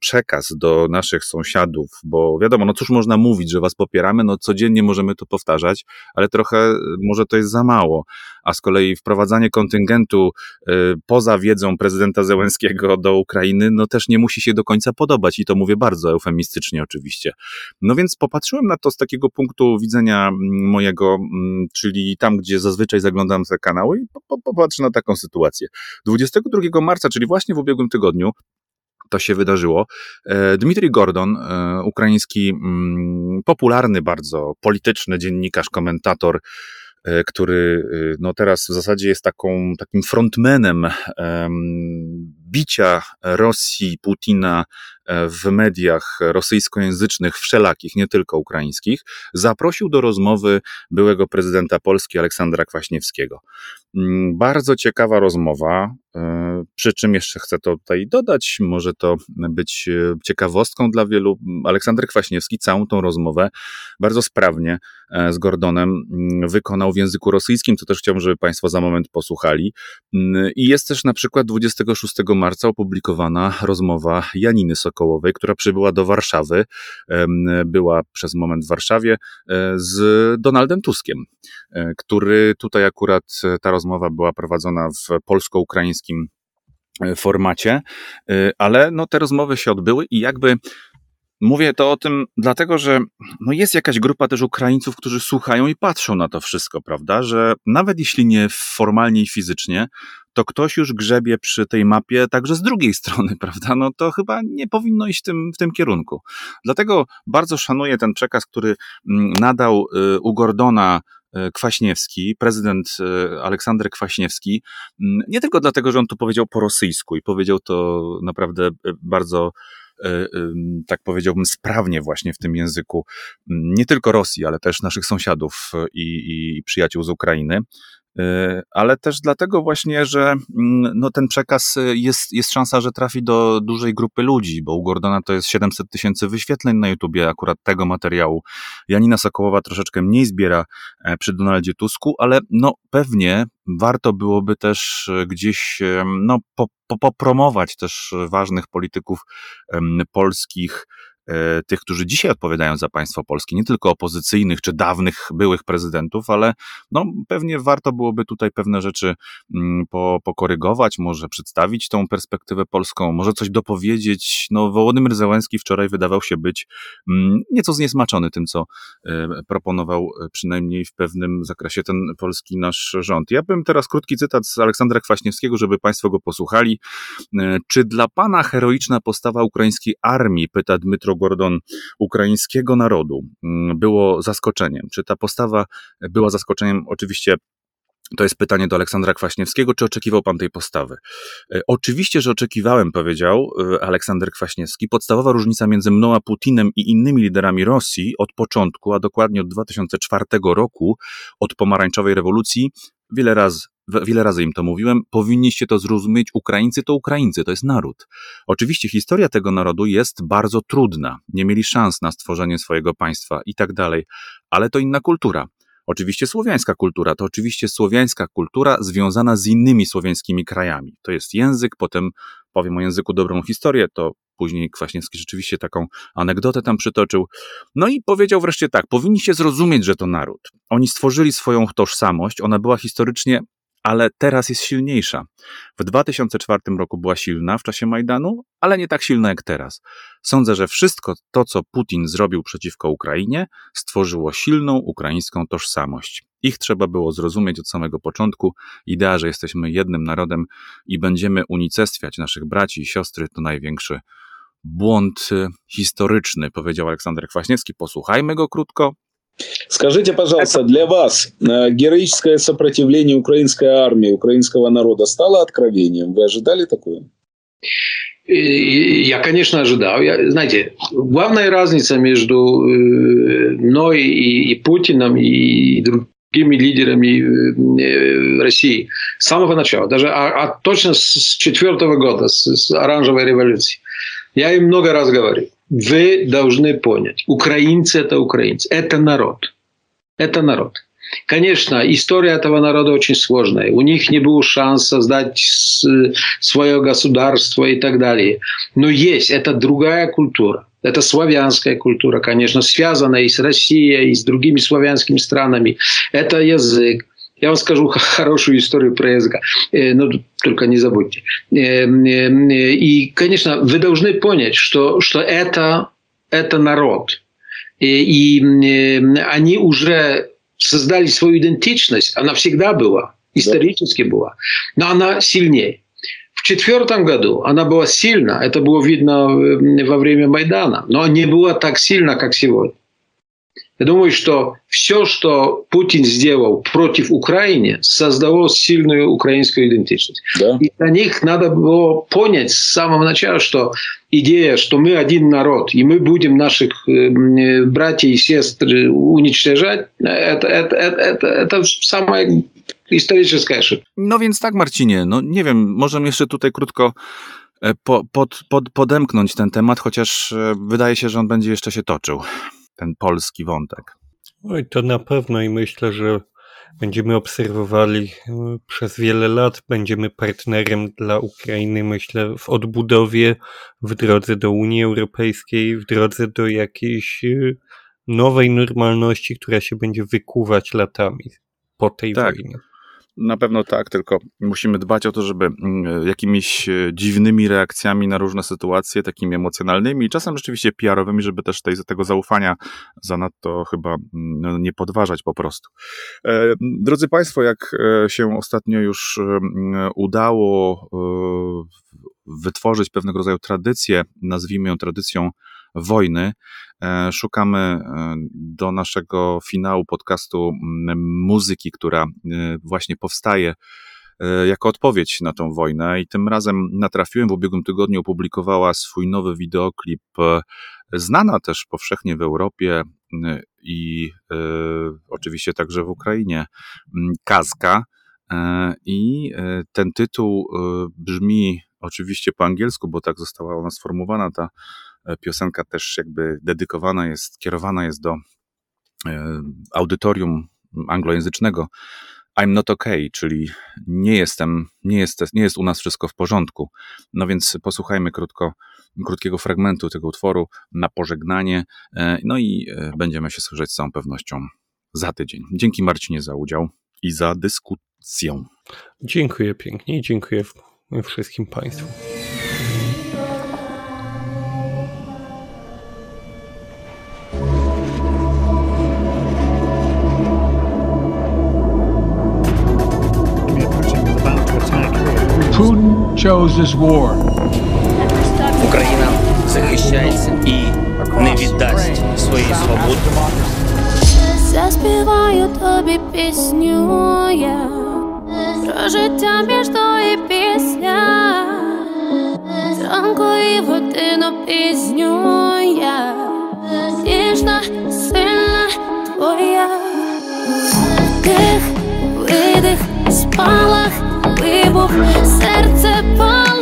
przekaz do naszych sąsiadów, bo wiadomo, no cóż można mówić, że was popieramy, no codziennie możemy to powtarzać, ale trochę y, może to jest za mało. A z kolei wprowadzanie kontyngentu y, poza wiedzą prezydenta Zełenskiego do Ukrainy, no też nie musi się do końca podobać i to mówię bardzo eufemistycznie oczywiście. No więc popatrzyłem na to z takiego punktu widzenia mojego, czyli tam, gdzie zazwyczaj zaglądam te kanały i popatrzę na taką sytuację. 22 marca, czyli właśnie w ubiegłym tygodniu, to się wydarzyło. E, Dmitrij Gordon, e, ukraiński mm, popularny bardzo polityczny dziennikarz, komentator, e, który no teraz w zasadzie jest taką, takim frontmanem bicia Rosji, Putina w mediach rosyjskojęzycznych, wszelakich, nie tylko ukraińskich, zaprosił do rozmowy byłego prezydenta Polski Aleksandra Kwaśniewskiego. Mm, bardzo ciekawa rozmowa, e, przy czym jeszcze chcę to tutaj dodać, może to być e, ciekawostką dla wielu. Aleksander Kwaśniewski całą tą rozmowę bardzo sprawnie e, z Gordonem mm, wykonał w języku rosyjskim, co też chciałbym, żeby Państwo za moment posłuchali. Mm, I jest też na przykład 26 marca opublikowana rozmowa Janiny Sokołowej, która przybyła do Warszawy, była przez moment w Warszawie z Donaldem Tuskiem, który tutaj akurat ta rozmowa była prowadzona w polsko-ukraińskim formacie, ale no, te rozmowy się odbyły i jakby Mówię to o tym dlatego, że no jest jakaś grupa też Ukraińców, którzy słuchają i patrzą na to wszystko, prawda? Że nawet jeśli nie formalnie i fizycznie, to ktoś już grzebie przy tej mapie także z drugiej *laughs* strony, prawda? No to chyba nie powinno iść w tym, w tym kierunku. Dlatego bardzo szanuję ten przekaz, który mm, nadał y, u Gordona y, Kwaśniewski, prezydent y, Aleksander Kwaśniewski, mm, nie tylko dlatego, że on to powiedział po rosyjsku i powiedział to naprawdę bardzo tak powiedziałbym, sprawnie właśnie w tym języku nie tylko Rosji, ale też naszych sąsiadów i, i przyjaciół z Ukrainy. E, ale też dlatego właśnie, że mm, no, ten przekaz e, jest, jest szansa, że trafi do dużej grupy ludzi, bo u Gordona to jest 700 tysięcy wyświetleń na YouTubie akurat tego materiału. Janina Sokołowa troszeczkę mniej zbiera e, przy Donaldzie Tusku, ale no pewnie warto byłoby też gdzieś no, po, po, popromować też ważnych polityków polskich, E, tych, którzy dzisiaj odpowiadają za państwo polskie, nie tylko opozycyjnych czy dawnych byłych prezydentów, ale no, pewnie warto byłoby tutaj pewne rzeczy mm, po, pokorygować, może przedstawić tą perspektywę polską, może coś dopowiedzieć. No, Wołodymyr Zełenski wczoraj wydawał się być mm, nieco zniesmaczony tym, co e, proponował e, przynajmniej w pewnym zakresie ten polski nasz rząd. Ja bym teraz krótki cytat z Aleksandra Kwaśniewskiego, żeby państwo go posłuchali. Czy dla pana heroiczna postawa ukraińskiej armii, pyta Dmytro Gordon ukraińskiego narodu mm, było zaskoczeniem? Czy ta postawa była zaskoczeniem? Oczywiście to jest pytanie do Aleksandra Kwaśniewskiego. Czy oczekiwał pan tej postawy? E, oczywiście, że oczekiwałem, powiedział e, Aleksander Kwaśniewski. Podstawowa różnica między mną a Putinem i innymi liderami Rosji od początku, a dokładnie od 2004 roku, od pomarańczowej rewolucji, wiele razy wiele razy im to mówiłem, powinniście to zrozumieć, Ukraińcy to Ukraińcy, to jest naród. Oczywiście historia tego narodu jest bardzo trudna, nie mieli szans na stworzenie swojego państwa i tak dalej, ale to inna kultura. Oczywiście słowiańska kultura, to oczywiście słowiańska kultura związana z innymi słowiańskimi krajami. To jest język, potem powiem o języku dobrą historię, to później Kwaśniewski rzeczywiście taką anegdotę tam przytoczył. No i powiedział wreszcie tak, powinniście zrozumieć, że to naród. Oni stworzyli swoją tożsamość, ona była historycznie ale teraz jest silniejsza. W 2004 roku była silna w czasie Majdanu, ale nie tak silna jak teraz. Sądzę, że wszystko to, co Putin zrobił przeciwko Ukrainie, stworzyło silną ukraińską tożsamość. Ich trzeba było zrozumieć od samego początku. Idea, że jesteśmy jednym narodem i będziemy unicestwiać naszych braci i siostry, to największy błąd historyczny, powiedział Aleksander Kwaśniewski. Posłuchajmy go krótko, Скажите, пожалуйста, для вас э, героическое сопротивление украинской армии, украинского народа стало откровением? Вы ожидали такое? Я, конечно, ожидал. Я, знаете, главная разница между э, мной и, и Путиным и другими лидерами э, России с самого начала, даже а, а точно с четвертого года, с, с оранжевой революции, я им много раз говорил вы должны понять, украинцы это украинцы, это народ. Это народ. Конечно, история этого народа очень сложная. У них не был шанс создать свое государство и так далее. Но есть, это другая культура. Это славянская культура, конечно, связанная и с Россией, и с другими славянскими странами. Это язык, я вам скажу *laughs* хорошую историю про языка, э, но только не забудьте. Э, э, и, конечно, вы должны понять, что, что это, это народ. И, и они уже создали свою идентичность, она всегда была, исторически да. была, но она сильнее. В четвертом году она была сильна, это было видно во время Майдана, но не была так сильна, как сегодня. Я думаю, что все, что Путин сделал против Украины, создало сильную украинскую идентичность. Да. И для них надо было понять с самого начала, что идея, что мы один народ, и мы будем наших э, братьев и сестр уничтожать, это, это, это, это, это самая historyczna ошибka. No więc tak, Marcinie, no nie wiem, możemy jeszcze tutaj krótko po, pod, pod, podemknąć ten temat, chociaż wydaje się, że on będzie jeszcze się toczył ten polski wątek. Oj, to na pewno i myślę, że będziemy obserwowali e, przez wiele lat, będziemy partnerem dla Ukrainy, myślę, w odbudowie, w drodze do Unii Europejskiej, w drodze do jakiejś e, nowej normalności, która się będzie wykuwać latami po tej tak. wojnie. Na pewno tak, tylko musimy dbać o to, żeby mm, jakimiś e, dziwnymi reakcjami na różne sytuacje, takimi emocjonalnymi, czasem rzeczywiście PR-owymi, żeby też tej, tego zaufania zanadto chyba mm, no, nie podważać po prostu. E, drodzy Państwo, jak e, się ostatnio już udało wytworzyć pewnego rodzaju tradycję, nazwijmy ją tradycją wojny. E, szukamy e, do naszego finału podcastu muzyki, która e, właśnie powstaje jako odpowiedź na tą wojnę i tym razem natrafiłem w ubiegłym tygodniu, opublikowała swój nowy wideoklip, znana też powszechnie w Europie i oczywiście także w Ukrainie, Kazka. I ten tytuł brzmi oczywiście po angielsku, bo tak została ona sformułowana, ta piosenka też jakby dedykowana jest, kierowana jest do e, audytorium anglojęzycznego. I'm not okay, czyli nie jestem, nie jest, nie jest u nas wszystko w porządku. No więc posłuchajmy krótko, krótkiego fragmentu tego utworu na pożegnanie, e, no i będziemy się słyszeć z całą pewnością za tydzień. Dzięki Marcinie za udział i za dyskusję. Dziękuję pięknie i dziękuję wszystkim Państwu. Chose this war. Україна захищається і не віддасть свої свободи. Заспіваю тобі пісню я. Про життя між і пісня, Зранку і годину пізню я. Ніжна, сильна твоя, Вдих, видих, спалах, вибух, серце палає